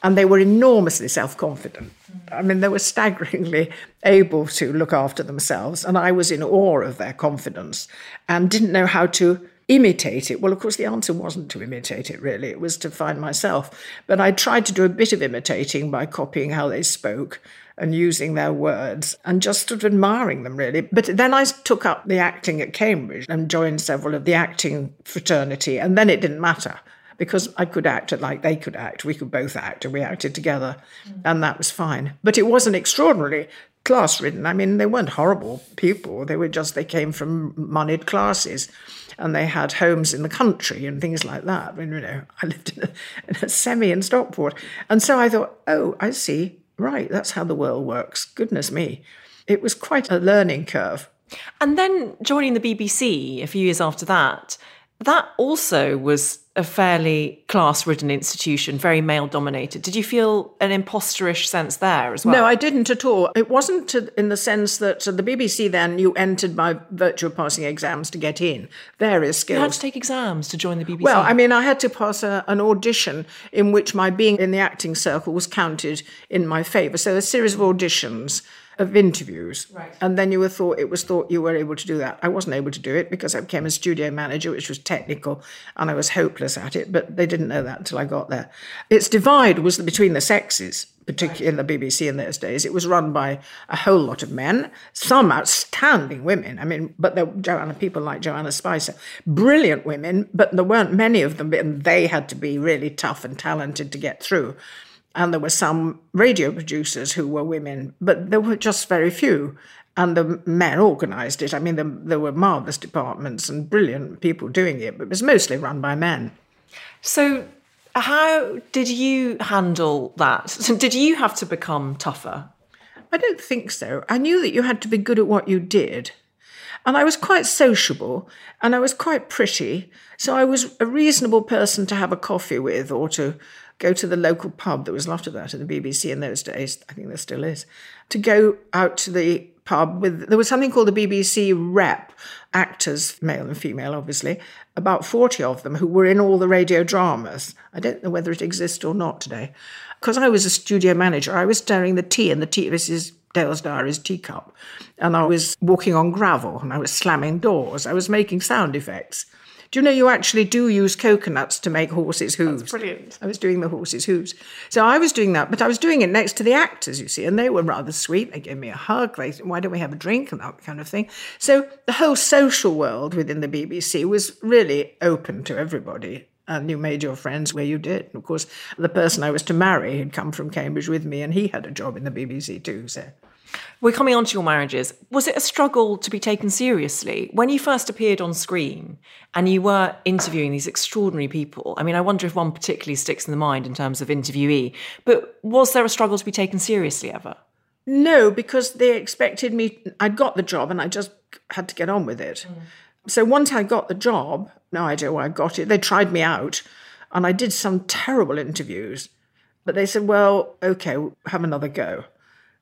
Speaker 2: And they were enormously self confident. Mm. I mean, they were staggeringly able to look after themselves. And I was in awe of their confidence and didn't know how to imitate it. Well, of course, the answer wasn't to imitate it, really. It was to find myself. But I tried to do a bit of imitating by copying how they spoke and using their words and just sort of admiring them, really. But then I took up the acting at Cambridge and joined several of the acting fraternity, and then it didn't matter because I could act like they could act. We could both act, and we acted together, mm. and that was fine. But it wasn't extraordinarily class ridden. I mean, they weren't horrible people. They were just, they came from moneyed classes and they had homes in the country and things like that. I mean, you know, I lived in a, in a semi in Stockport. And so I thought, oh, I see. Right, that's how the world works. Goodness me. It was quite a learning curve.
Speaker 1: And then joining the BBC a few years after that, that also was a fairly class ridden institution, very male dominated. Did you feel an imposterish sense there as well?
Speaker 2: No, I didn't at all. It wasn't in the sense that uh, the BBC then you entered by virtue of passing exams to get in. Various skills.
Speaker 1: You had to take exams to join the BBC?
Speaker 2: Well, I mean, I had to pass a, an audition in which my being in the acting circle was counted in my favour. So a series of auditions of interviews. Right. And then you were thought it was thought you were able to do that. I wasn't able to do it because I became a studio manager, which was technical, and I was hopeless at it. But they didn't know that until I got there. Its divide was between the sexes, particularly in the BBC in those days. It was run by a whole lot of men, some outstanding women. I mean, but there were Joanna, people like Joanna Spicer, brilliant women, but there weren't many of them, and they had to be really tough and talented to get through and there were some radio producers who were women, but there were just very few. And the men organised it. I mean, the, there were marvellous departments and brilliant people doing it, but it was mostly run by men.
Speaker 1: So, how did you handle that? Did you have to become tougher?
Speaker 2: I don't think so. I knew that you had to be good at what you did. And I was quite sociable and I was quite pretty. So I was a reasonable person to have a coffee with or to go to the local pub. There was a lot of that at the BBC in those days. I think there still is. To go out to the pub with, there was something called the BBC Rep, actors, male and female, obviously, about 40 of them who were in all the radio dramas. I don't know whether it exists or not today. Because I was a studio manager, I was stirring the tea in the tea. Mrs Dale's Diary's teacup. And I was walking on gravel and I was slamming doors. I was making sound effects. Do you know you actually do use coconuts to make horses' hooves?
Speaker 1: That's brilliant.
Speaker 2: I was doing the horses' hooves. So I was doing that, but I was doing it next to the actors, you see, and they were rather sweet. They gave me a hug. They said, why don't we have a drink and that kind of thing. So the whole social world within the BBC was really open to everybody and you made your friends where you did. And of course, the person I was to marry had come from Cambridge with me, and he had a job in the BBC too. So.
Speaker 1: We're coming on to your marriages. Was it a struggle to be taken seriously when you first appeared on screen and you were interviewing these extraordinary people? I mean, I wonder if one particularly sticks in the mind in terms of interviewee, but was there a struggle to be taken seriously ever?
Speaker 2: No, because they expected me, I'd got the job and I just had to get on with it. Mm. So once I got the job, no idea why I got it, they tried me out and I did some terrible interviews. But they said, well, okay, have another go.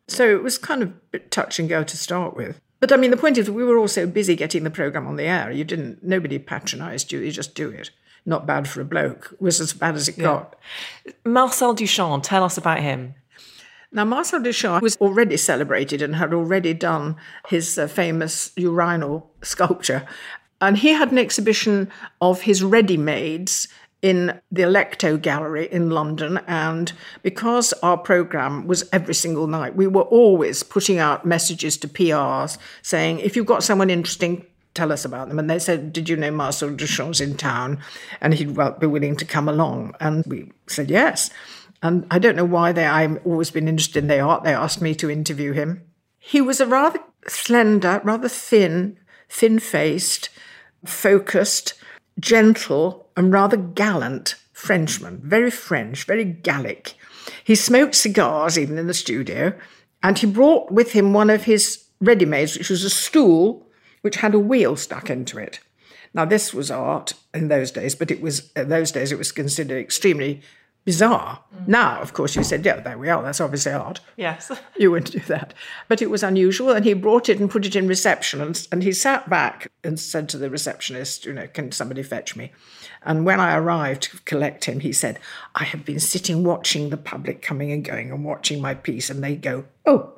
Speaker 2: So it was kind of a bit touch and go to start with. But I mean, the point is, we were all so busy getting the program on the air. You didn't, nobody patronised you. You just do it. Not bad for a bloke. It was as bad as it yeah. got.
Speaker 1: Marcel Duchamp, tell us about him.
Speaker 2: Now, Marcel Duchamp was already celebrated and had already done his uh, famous urinal sculpture. And he had an exhibition of his ready mades in the Electo Gallery in London. And because our programme was every single night, we were always putting out messages to PRs saying, if you've got someone interesting, tell us about them. And they said, Did you know Marcel Duchamp's in town? And he'd be willing to come along. And we said, Yes. And I don't know why they, I've always been interested in the art. They asked me to interview him. He was a rather slender, rather thin, thin faced, focused, gentle, and rather gallant Frenchman, very French, very Gallic. He smoked cigars even in the studio, and he brought with him one of his ready mades, which was a stool which had a wheel stuck into it. Now, this was art in those days, but it was in those days it was considered extremely bizarre. Mm. Now, of course, you said, yeah, there we are. That's obviously odd.
Speaker 1: Yes.
Speaker 2: you wouldn't do that. But it was unusual. And he brought it and put it in reception. And, and he sat back and said to the receptionist, you know, can somebody fetch me? And when I arrived to collect him, he said, I have been sitting watching the public coming and going and watching my piece. And they go, oh,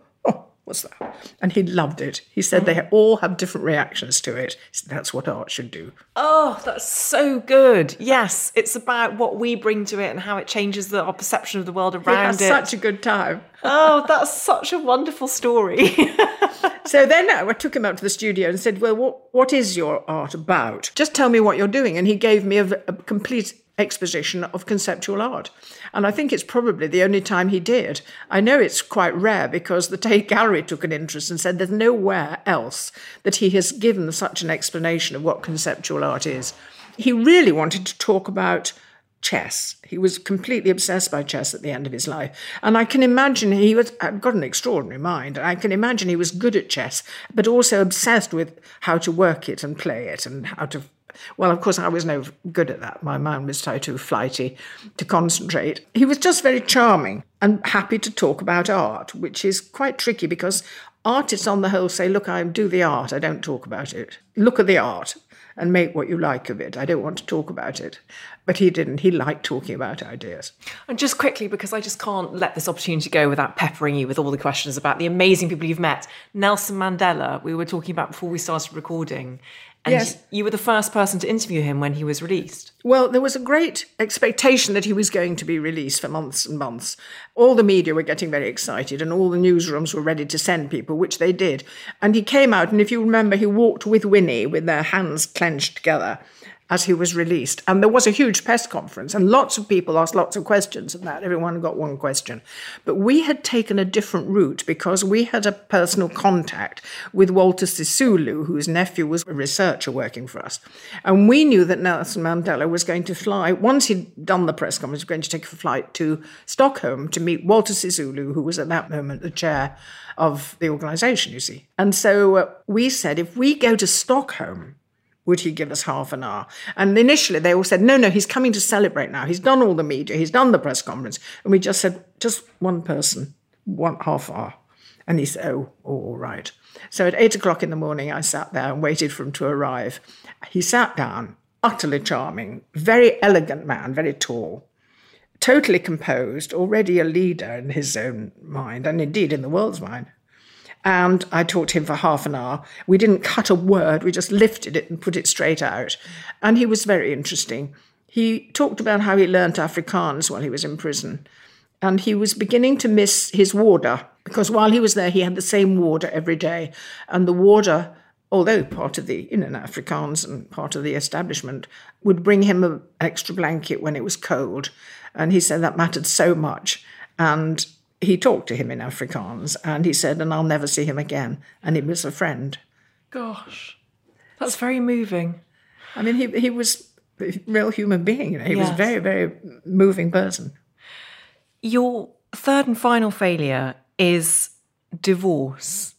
Speaker 2: was that? And he loved it. He said they all have different reactions to it. That's what art should do.
Speaker 1: Oh, that's so good. Yes, it's about what we bring to it and how it changes the, our perception of the world around
Speaker 2: it. Such a good time.
Speaker 1: oh, that's such a wonderful story.
Speaker 2: so then uh, I took him out to the studio and said, Well, what, what is your art about? Just tell me what you're doing. And he gave me a, a complete exposition of conceptual art. And I think it's probably the only time he did. I know it's quite rare because the Tate Gallery took an interest and said there's nowhere else that he has given such an explanation of what conceptual art is. He really wanted to talk about chess. He was completely obsessed by chess at the end of his life. And I can imagine he was got an extraordinary mind. I can imagine he was good at chess, but also obsessed with how to work it and play it and how to well, of course, I was no good at that. My mind was so too flighty to concentrate. He was just very charming and happy to talk about art, which is quite tricky because artists, on the whole, say, Look, I do the art, I don't talk about it. Look at the art and make what you like of it. I don't want to talk about it. But he didn't. He liked talking about ideas.
Speaker 1: And just quickly, because I just can't let this opportunity go without peppering you with all the questions about the amazing people you've met. Nelson Mandela, we were talking about before we started recording. And yes. you were the first person to interview him when he was released.
Speaker 2: Well, there was a great expectation that he was going to be released for months and months. All the media were getting very excited, and all the newsrooms were ready to send people, which they did. And he came out, and if you remember, he walked with Winnie with their hands clenched together as he was released. And there was a huge press conference, and lots of people asked lots of questions of that. Everyone got one question. But we had taken a different route because we had a personal contact with Walter Sisulu, whose nephew was a researcher working for us. And we knew that Nelson Mandela was going to fly, once he'd done the press conference, he was going to take a flight to Stockholm to meet Walter Sisulu, who was at that moment the chair of the organization, you see. And so uh, we said, if we go to Stockholm, would he give us half an hour? And initially they all said, no, no, he's coming to celebrate now. He's done all the media, he's done the press conference. And we just said, just one person, one half hour. And he said, oh, oh, all right. So at eight o'clock in the morning, I sat there and waited for him to arrive. He sat down, utterly charming, very elegant man, very tall, totally composed, already a leader in his own mind, and indeed in the world's mind. And I talked to him for half an hour. We didn't cut a word, we just lifted it and put it straight out. And he was very interesting. He talked about how he learnt Afrikaans while he was in prison. And he was beginning to miss his warder because while he was there, he had the same warder every day. And the warder, although part of the, you know, Afrikaans and part of the establishment, would bring him an extra blanket when it was cold. And he said that mattered so much. And he talked to him in Afrikaans and he said, and I'll never see him again. And he was a friend.
Speaker 1: Gosh, that's very moving.
Speaker 2: I mean, he, he was a real human being. You know? He yes. was a very, very moving person.
Speaker 1: Your third and final failure is divorce.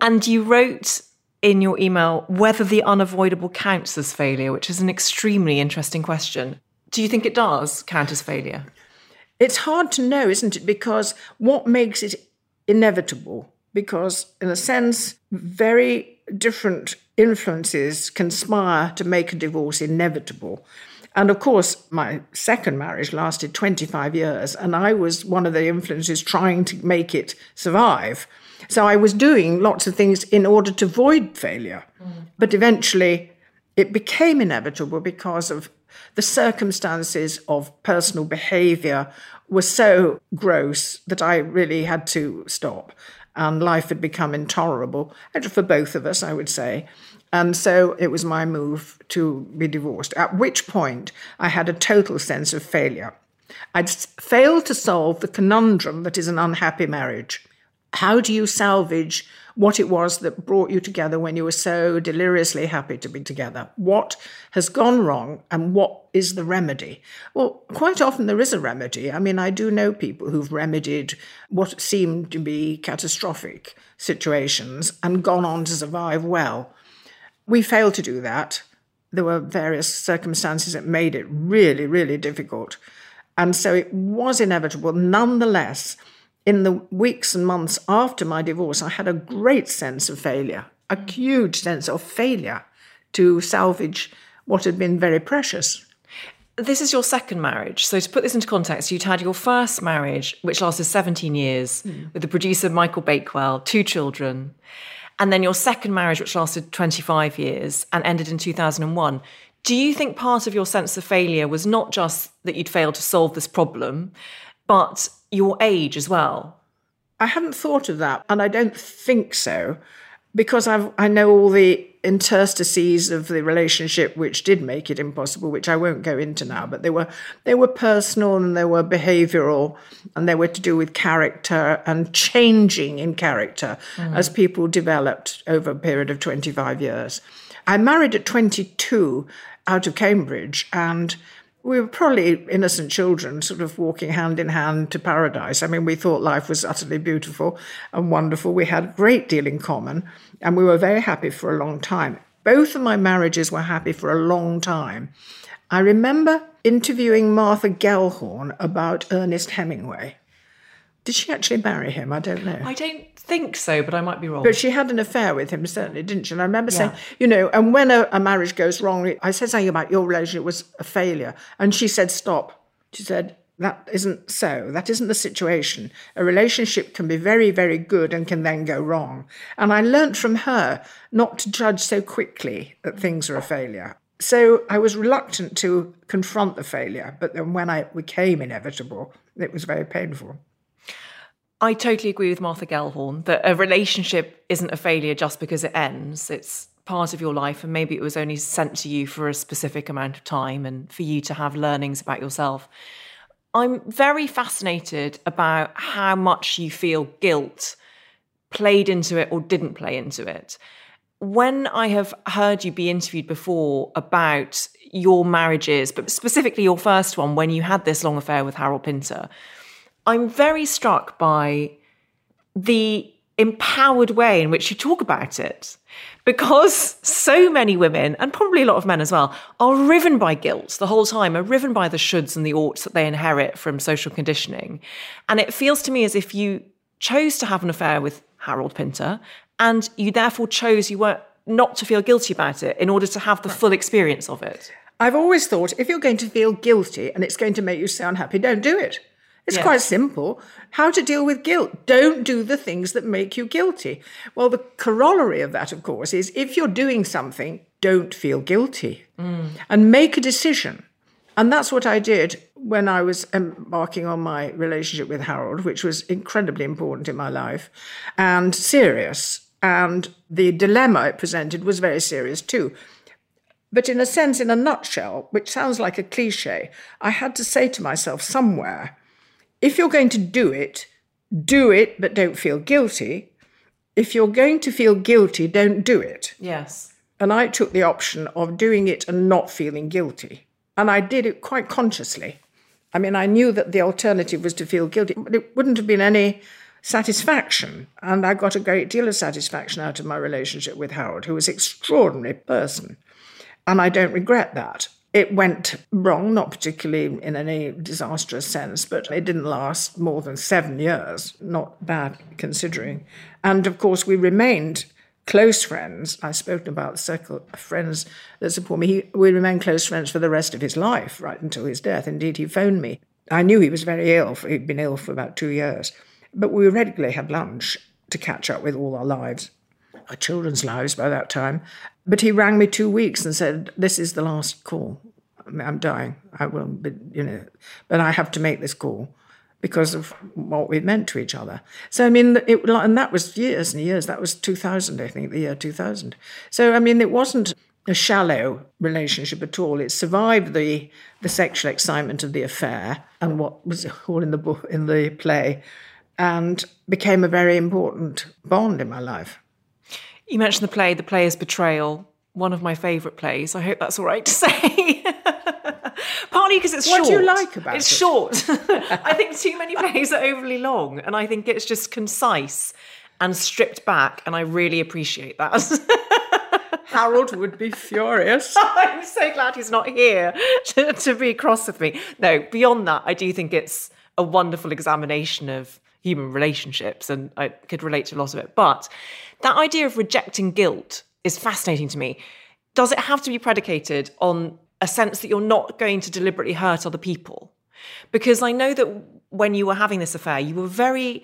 Speaker 1: and you wrote in your email whether the unavoidable counts as failure, which is an extremely interesting question. Do you think it does count as failure?
Speaker 2: It's hard to know, isn't it? Because what makes it inevitable? Because, in a sense, very different influences conspire to make a divorce inevitable. And of course, my second marriage lasted 25 years, and I was one of the influences trying to make it survive. So I was doing lots of things in order to avoid failure. Mm. But eventually, it became inevitable because of the circumstances of personal behavior were so gross that I really had to stop. And life had become intolerable, for both of us, I would say. And so it was my move to be divorced, at which point I had a total sense of failure. I'd failed to solve the conundrum that is an unhappy marriage. How do you salvage what it was that brought you together when you were so deliriously happy to be together? What has gone wrong and what is the remedy? Well, quite often there is a remedy. I mean, I do know people who've remedied what seemed to be catastrophic situations and gone on to survive well. We failed to do that. There were various circumstances that made it really, really difficult. And so it was inevitable. Nonetheless, in the weeks and months after my divorce, I had a great sense of failure, a huge sense of failure to salvage what had been very precious.
Speaker 1: This is your second marriage. So, to put this into context, you'd had your first marriage, which lasted 17 years, mm. with the producer Michael Bakewell, two children. And then your second marriage, which lasted 25 years and ended in 2001. Do you think part of your sense of failure was not just that you'd failed to solve this problem, but your age as well?
Speaker 2: I hadn't thought of that, and I don't think so, because I've, I know all the interstices of the relationship which did make it impossible, which I won't go into now. But they were they were personal and they were behavioural, and they were to do with character and changing in character mm. as people developed over a period of twenty five years. I married at twenty two out of Cambridge, and we were probably innocent children, sort of walking hand in hand to paradise. I mean, we thought life was utterly beautiful and wonderful. We had a great deal in common, and we were very happy for a long time. Both of my marriages were happy for a long time. I remember interviewing Martha Gellhorn about Ernest Hemingway. Did she actually marry him? I don't know.
Speaker 1: I don't think so, but I might be wrong.
Speaker 2: But she had an affair with him, certainly, didn't she? And I remember yeah. saying, you know, and when a, a marriage goes wrong, I said something about your relationship was a failure. And she said, stop. She said, that isn't so. That isn't the situation. A relationship can be very, very good and can then go wrong. And I learnt from her not to judge so quickly that things are a failure. So I was reluctant to confront the failure, but then when I became inevitable, it was very painful.
Speaker 1: I totally agree with Martha Gellhorn that a relationship isn't a failure just because it ends. It's part of your life, and maybe it was only sent to you for a specific amount of time and for you to have learnings about yourself. I'm very fascinated about how much you feel guilt played into it or didn't play into it. When I have heard you be interviewed before about your marriages, but specifically your first one, when you had this long affair with Harold Pinter, I'm very struck by the empowered way in which you talk about it. Because so many women, and probably a lot of men as well, are riven by guilt the whole time, are riven by the shoulds and the oughts that they inherit from social conditioning. And it feels to me as if you chose to have an affair with Harold Pinter, and you therefore chose you were not to feel guilty about it in order to have the full experience of it.
Speaker 2: I've always thought if you're going to feel guilty and it's going to make you so unhappy, don't do it. It's
Speaker 1: Yes.
Speaker 2: quite simple. How to deal with guilt. Don't do the things that make you guilty. Well, the corollary of that, of course, is if you're doing something, don't feel guilty mm. and make a decision. And that's what I did when I was embarking on my relationship with Harold, which was incredibly important in my life and serious. And the dilemma it presented was very serious too. But in a sense, in a nutshell, which sounds like a cliche, I had to say to myself somewhere if you're going to do it, do it, but don't feel guilty. If you're going to feel guilty, don't do it.
Speaker 1: Yes.
Speaker 2: And I took the option of doing it and not feeling guilty. And I did it quite consciously. I mean, I knew that the alternative was to feel guilty, but it wouldn't have been any satisfaction. And I got a great deal of satisfaction out of my relationship with Harold, who was an extraordinary person. And I don't regret that. It went wrong, not particularly in any disastrous sense, but it didn't last more than seven years. Not bad considering. And of course, we remained close friends. I've spoken about the circle of friends that support me. He, we remained close friends for the rest of his life, right until his death. Indeed, he phoned me. I knew he was very ill. For, he'd been ill for about two years. But we regularly had lunch to catch up with all our lives, our children's lives by that time. But he rang me two weeks and said, This is the last call. I'm dying. I will, but, you know, but I have to make this call because of what we meant to each other. So, I mean, it, and that was years and years. That was 2000, I think, the year 2000. So, I mean, it wasn't a shallow relationship at all. It survived the, the sexual excitement of the affair and what was all in the book, in the play, and became a very important bond in my life.
Speaker 1: You mentioned the play, The Player's Betrayal, one of my favourite plays. I hope that's all right to say. Partly because it's
Speaker 2: What
Speaker 1: short.
Speaker 2: What do you like about
Speaker 1: it's
Speaker 2: it?
Speaker 1: It's short. I think too many plays are overly long, and I think it's just concise and stripped back, and I really appreciate that.
Speaker 2: Harold would be furious.
Speaker 1: I'm so glad he's not here to, to be cross with me. No, beyond that, I do think it's a wonderful examination of human relationships, and I could relate to a lot of it. But that idea of rejecting guilt is fascinating to me. Does it have to be predicated on a sense that you're not going to deliberately hurt other people? Because I know that when you were having this affair, you were very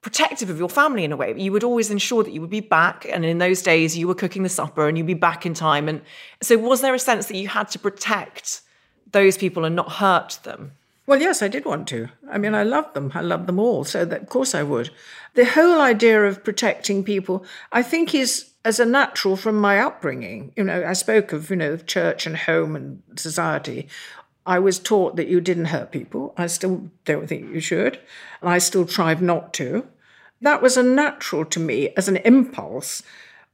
Speaker 1: protective of your family in a way. You would always ensure that you would be back. And in those days, you were cooking the supper and you'd be back in time. And so, was there a sense that you had to protect those people and not hurt them?
Speaker 2: Well, yes, I did want to. I mean, I love them. I love them all. So, that, of course, I would. The whole idea of protecting people, I think, is as a natural from my upbringing. You know, I spoke of, you know, church and home and society. I was taught that you didn't hurt people. I still don't think you should. And I still tried not to. That was a natural to me as an impulse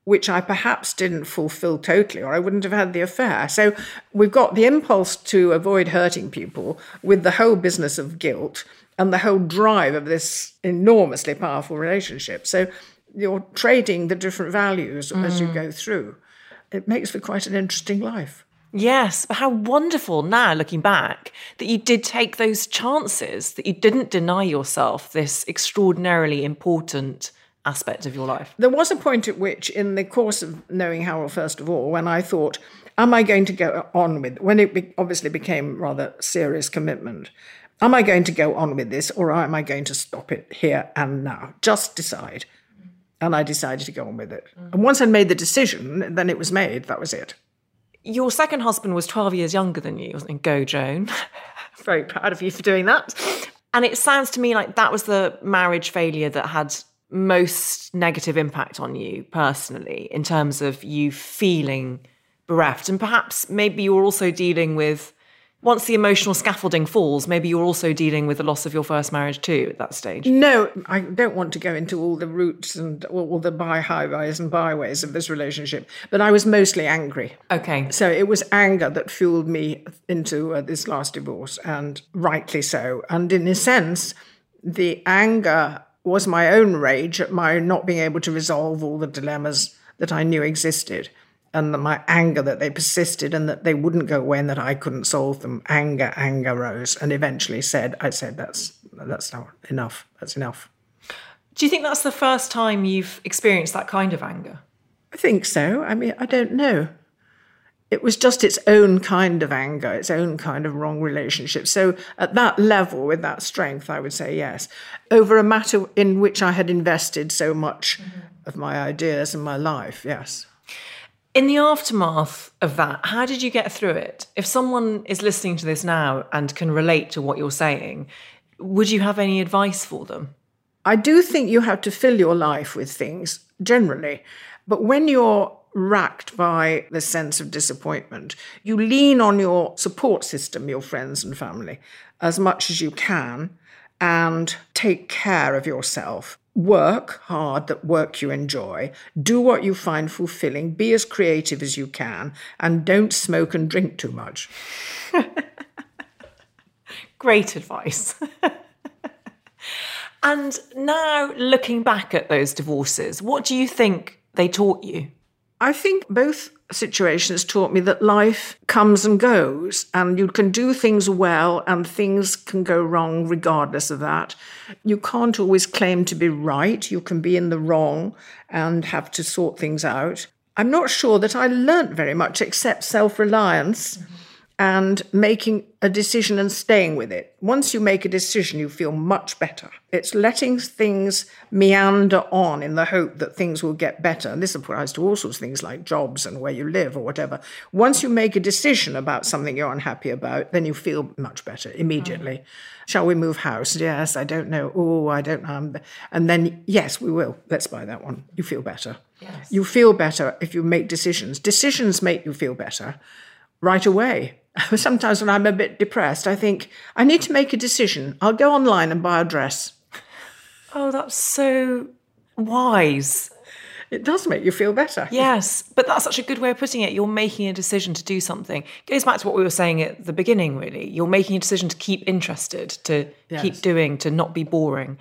Speaker 2: which I perhaps didn't fulfill totally, or I wouldn't have had the affair. So we've got the impulse to avoid hurting people with the whole business of guilt and the whole drive of this enormously powerful relationship. So you're trading the different values as you mm. go through. It makes for quite an interesting life.
Speaker 1: Yes, but how wonderful now, looking back, that you did take those chances, that you didn't deny yourself this extraordinarily important aspect of your life.
Speaker 2: There was a point at which, in the course of knowing Harold, first of all, when I thought, am I going to go on with, when it be, obviously became rather serious commitment, am I going to go on with this or am I going to stop it here and now? Just decide. And I decided to go on with it. Mm. And once I'd made the decision, then it was made. That was it.
Speaker 1: Your second husband was 12 years younger than you, wasn't he? Go, Joan. Very proud of you for doing that. And it sounds to me like that was the marriage failure that had most negative impact on you personally in terms of you feeling bereft. And perhaps maybe you're also dealing with, once the emotional scaffolding falls, maybe you're also dealing with the loss of your first marriage too at that stage.
Speaker 2: No, I don't want to go into all the roots and all the by highways and byways of this relationship, but I was mostly angry.
Speaker 1: Okay.
Speaker 2: So it was anger that fueled me into uh, this last divorce, and rightly so. And in a sense, the anger was my own rage at my not being able to resolve all the dilemmas that I knew existed, and my anger that they persisted and that they wouldn't go away and that I couldn't solve them. Anger, anger rose, and eventually said, "I said that's that's not enough. That's enough."
Speaker 1: Do you think that's the first time you've experienced that kind of anger?
Speaker 2: I think so. I mean, I don't know. It was just its own kind of anger, its own kind of wrong relationship. So, at that level, with that strength, I would say yes. Over a matter in which I had invested so much mm-hmm. of my ideas and my life, yes.
Speaker 1: In the aftermath of that, how did you get through it? If someone is listening to this now and can relate to what you're saying, would you have any advice for them?
Speaker 2: I do think you have to fill your life with things generally. But when you're racked by the sense of disappointment, you lean on your support system, your friends and family, as much as you can and take care of yourself. Work hard, that work you enjoy. Do what you find fulfilling. Be as creative as you can. And don't smoke and drink too much.
Speaker 1: Great advice. and now, looking back at those divorces, what do you think they taught you?
Speaker 2: I think both situations taught me that life comes and goes, and you can do things well, and things can go wrong regardless of that. You can't always claim to be right. You can be in the wrong and have to sort things out. I'm not sure that I learnt very much except self reliance. Mm-hmm and making a decision and staying with it. Once you make a decision, you feel much better. It's letting things meander on in the hope that things will get better. And this applies to all sorts of things like jobs and where you live or whatever. Once you make a decision about something you're unhappy about, then you feel much better immediately. Mm. Shall we move house? Yes, I don't know. Oh, I don't know. And then, yes, we will. Let's buy that one. You feel better. Yes. You feel better if you make decisions. Decisions make you feel better right away sometimes when I'm a bit depressed, I think, I need to make a decision. I'll go online and buy a dress.
Speaker 1: Oh, that's so wise.
Speaker 2: It does make you feel better.
Speaker 1: Yes, but that's such a good way of putting it. You're making a decision to do something. It goes back to what we were saying at the beginning, really. You're making a decision to keep interested, to yes. keep doing, to not be boring.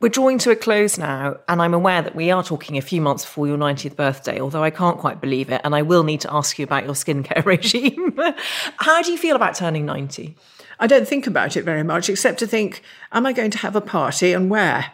Speaker 1: We're drawing to a close now, and I'm aware that we are talking a few months before your 90th birthday, although I can't quite believe it, and I will need to ask you about your skincare regime. How do you feel about turning 90?
Speaker 2: I don't think about it very much, except to think, am I going to have a party and where?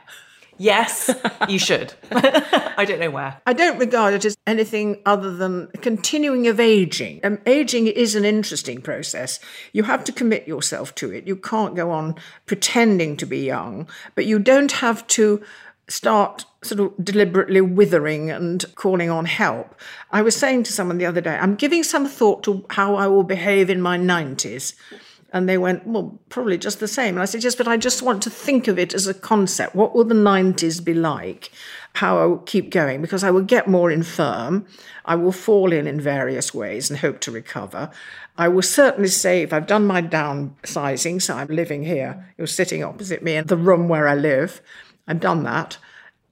Speaker 1: Yes, you should. I don't know where.
Speaker 2: I don't regard it as anything other than continuing of aging. Um, aging is an interesting process. You have to commit yourself to it. You can't go on pretending to be young, but you don't have to start sort of deliberately withering and calling on help. I was saying to someone the other day, I'm giving some thought to how I will behave in my 90s. And they went, Well, probably just the same. And I said, Yes, but I just want to think of it as a concept. What will the 90s be like? How I will keep going? Because I will get more infirm. I will fall in in various ways and hope to recover. I will certainly save. I've done my downsizing, so I'm living here. You're sitting opposite me in the room where I live. I've done that.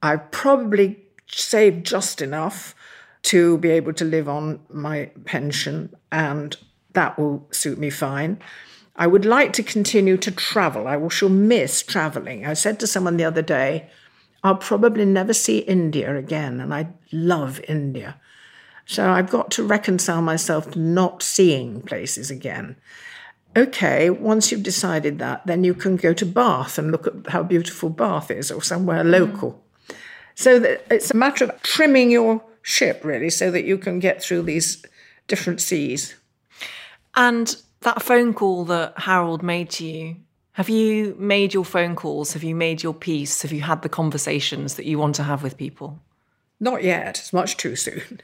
Speaker 2: I've probably saved just enough to be able to live on my pension, and that will suit me fine. I would like to continue to travel. I will. shall miss traveling. I said to someone the other day, I'll probably never see India again, and I love India. So I've got to reconcile myself to not seeing places again. Okay, once you've decided that, then you can go to Bath and look at how beautiful Bath is or somewhere mm. local. So it's a matter of trimming your ship, really, so that you can get through these different seas.
Speaker 1: And that phone call that Harold made to you, have you made your phone calls? Have you made your peace? Have you had the conversations that you want to have with people?
Speaker 2: Not yet. It's much too soon.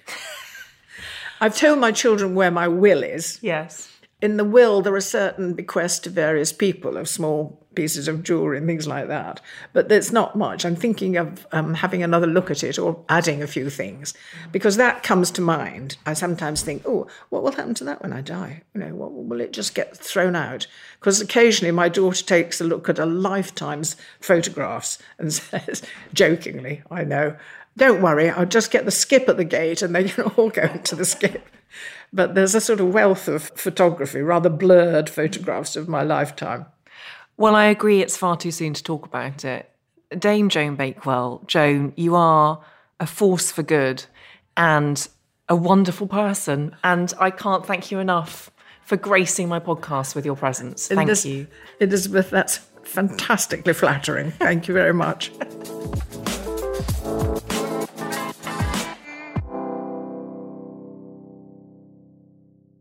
Speaker 2: I've told my children where my will is.
Speaker 1: Yes.
Speaker 2: In the will, there are certain bequests to various people of small pieces of jewelry and things like that. But there's not much. I'm thinking of um, having another look at it or adding a few things because that comes to mind. I sometimes think, oh, what will happen to that when I die? You know, what, will it just get thrown out? Because occasionally my daughter takes a look at a lifetime's photographs and says, jokingly, I know, don't worry, I'll just get the skip at the gate and they can all go into the skip. But there's a sort of wealth of photography, rather blurred photographs of my lifetime.
Speaker 1: Well, I agree it's far too soon to talk about it. Dame Joan Bakewell, Joan, you are a force for good and a wonderful person. And I can't thank you enough for gracing my podcast with your presence. Thank Elis- you.
Speaker 2: Elizabeth, that's fantastically flattering. Thank you very much.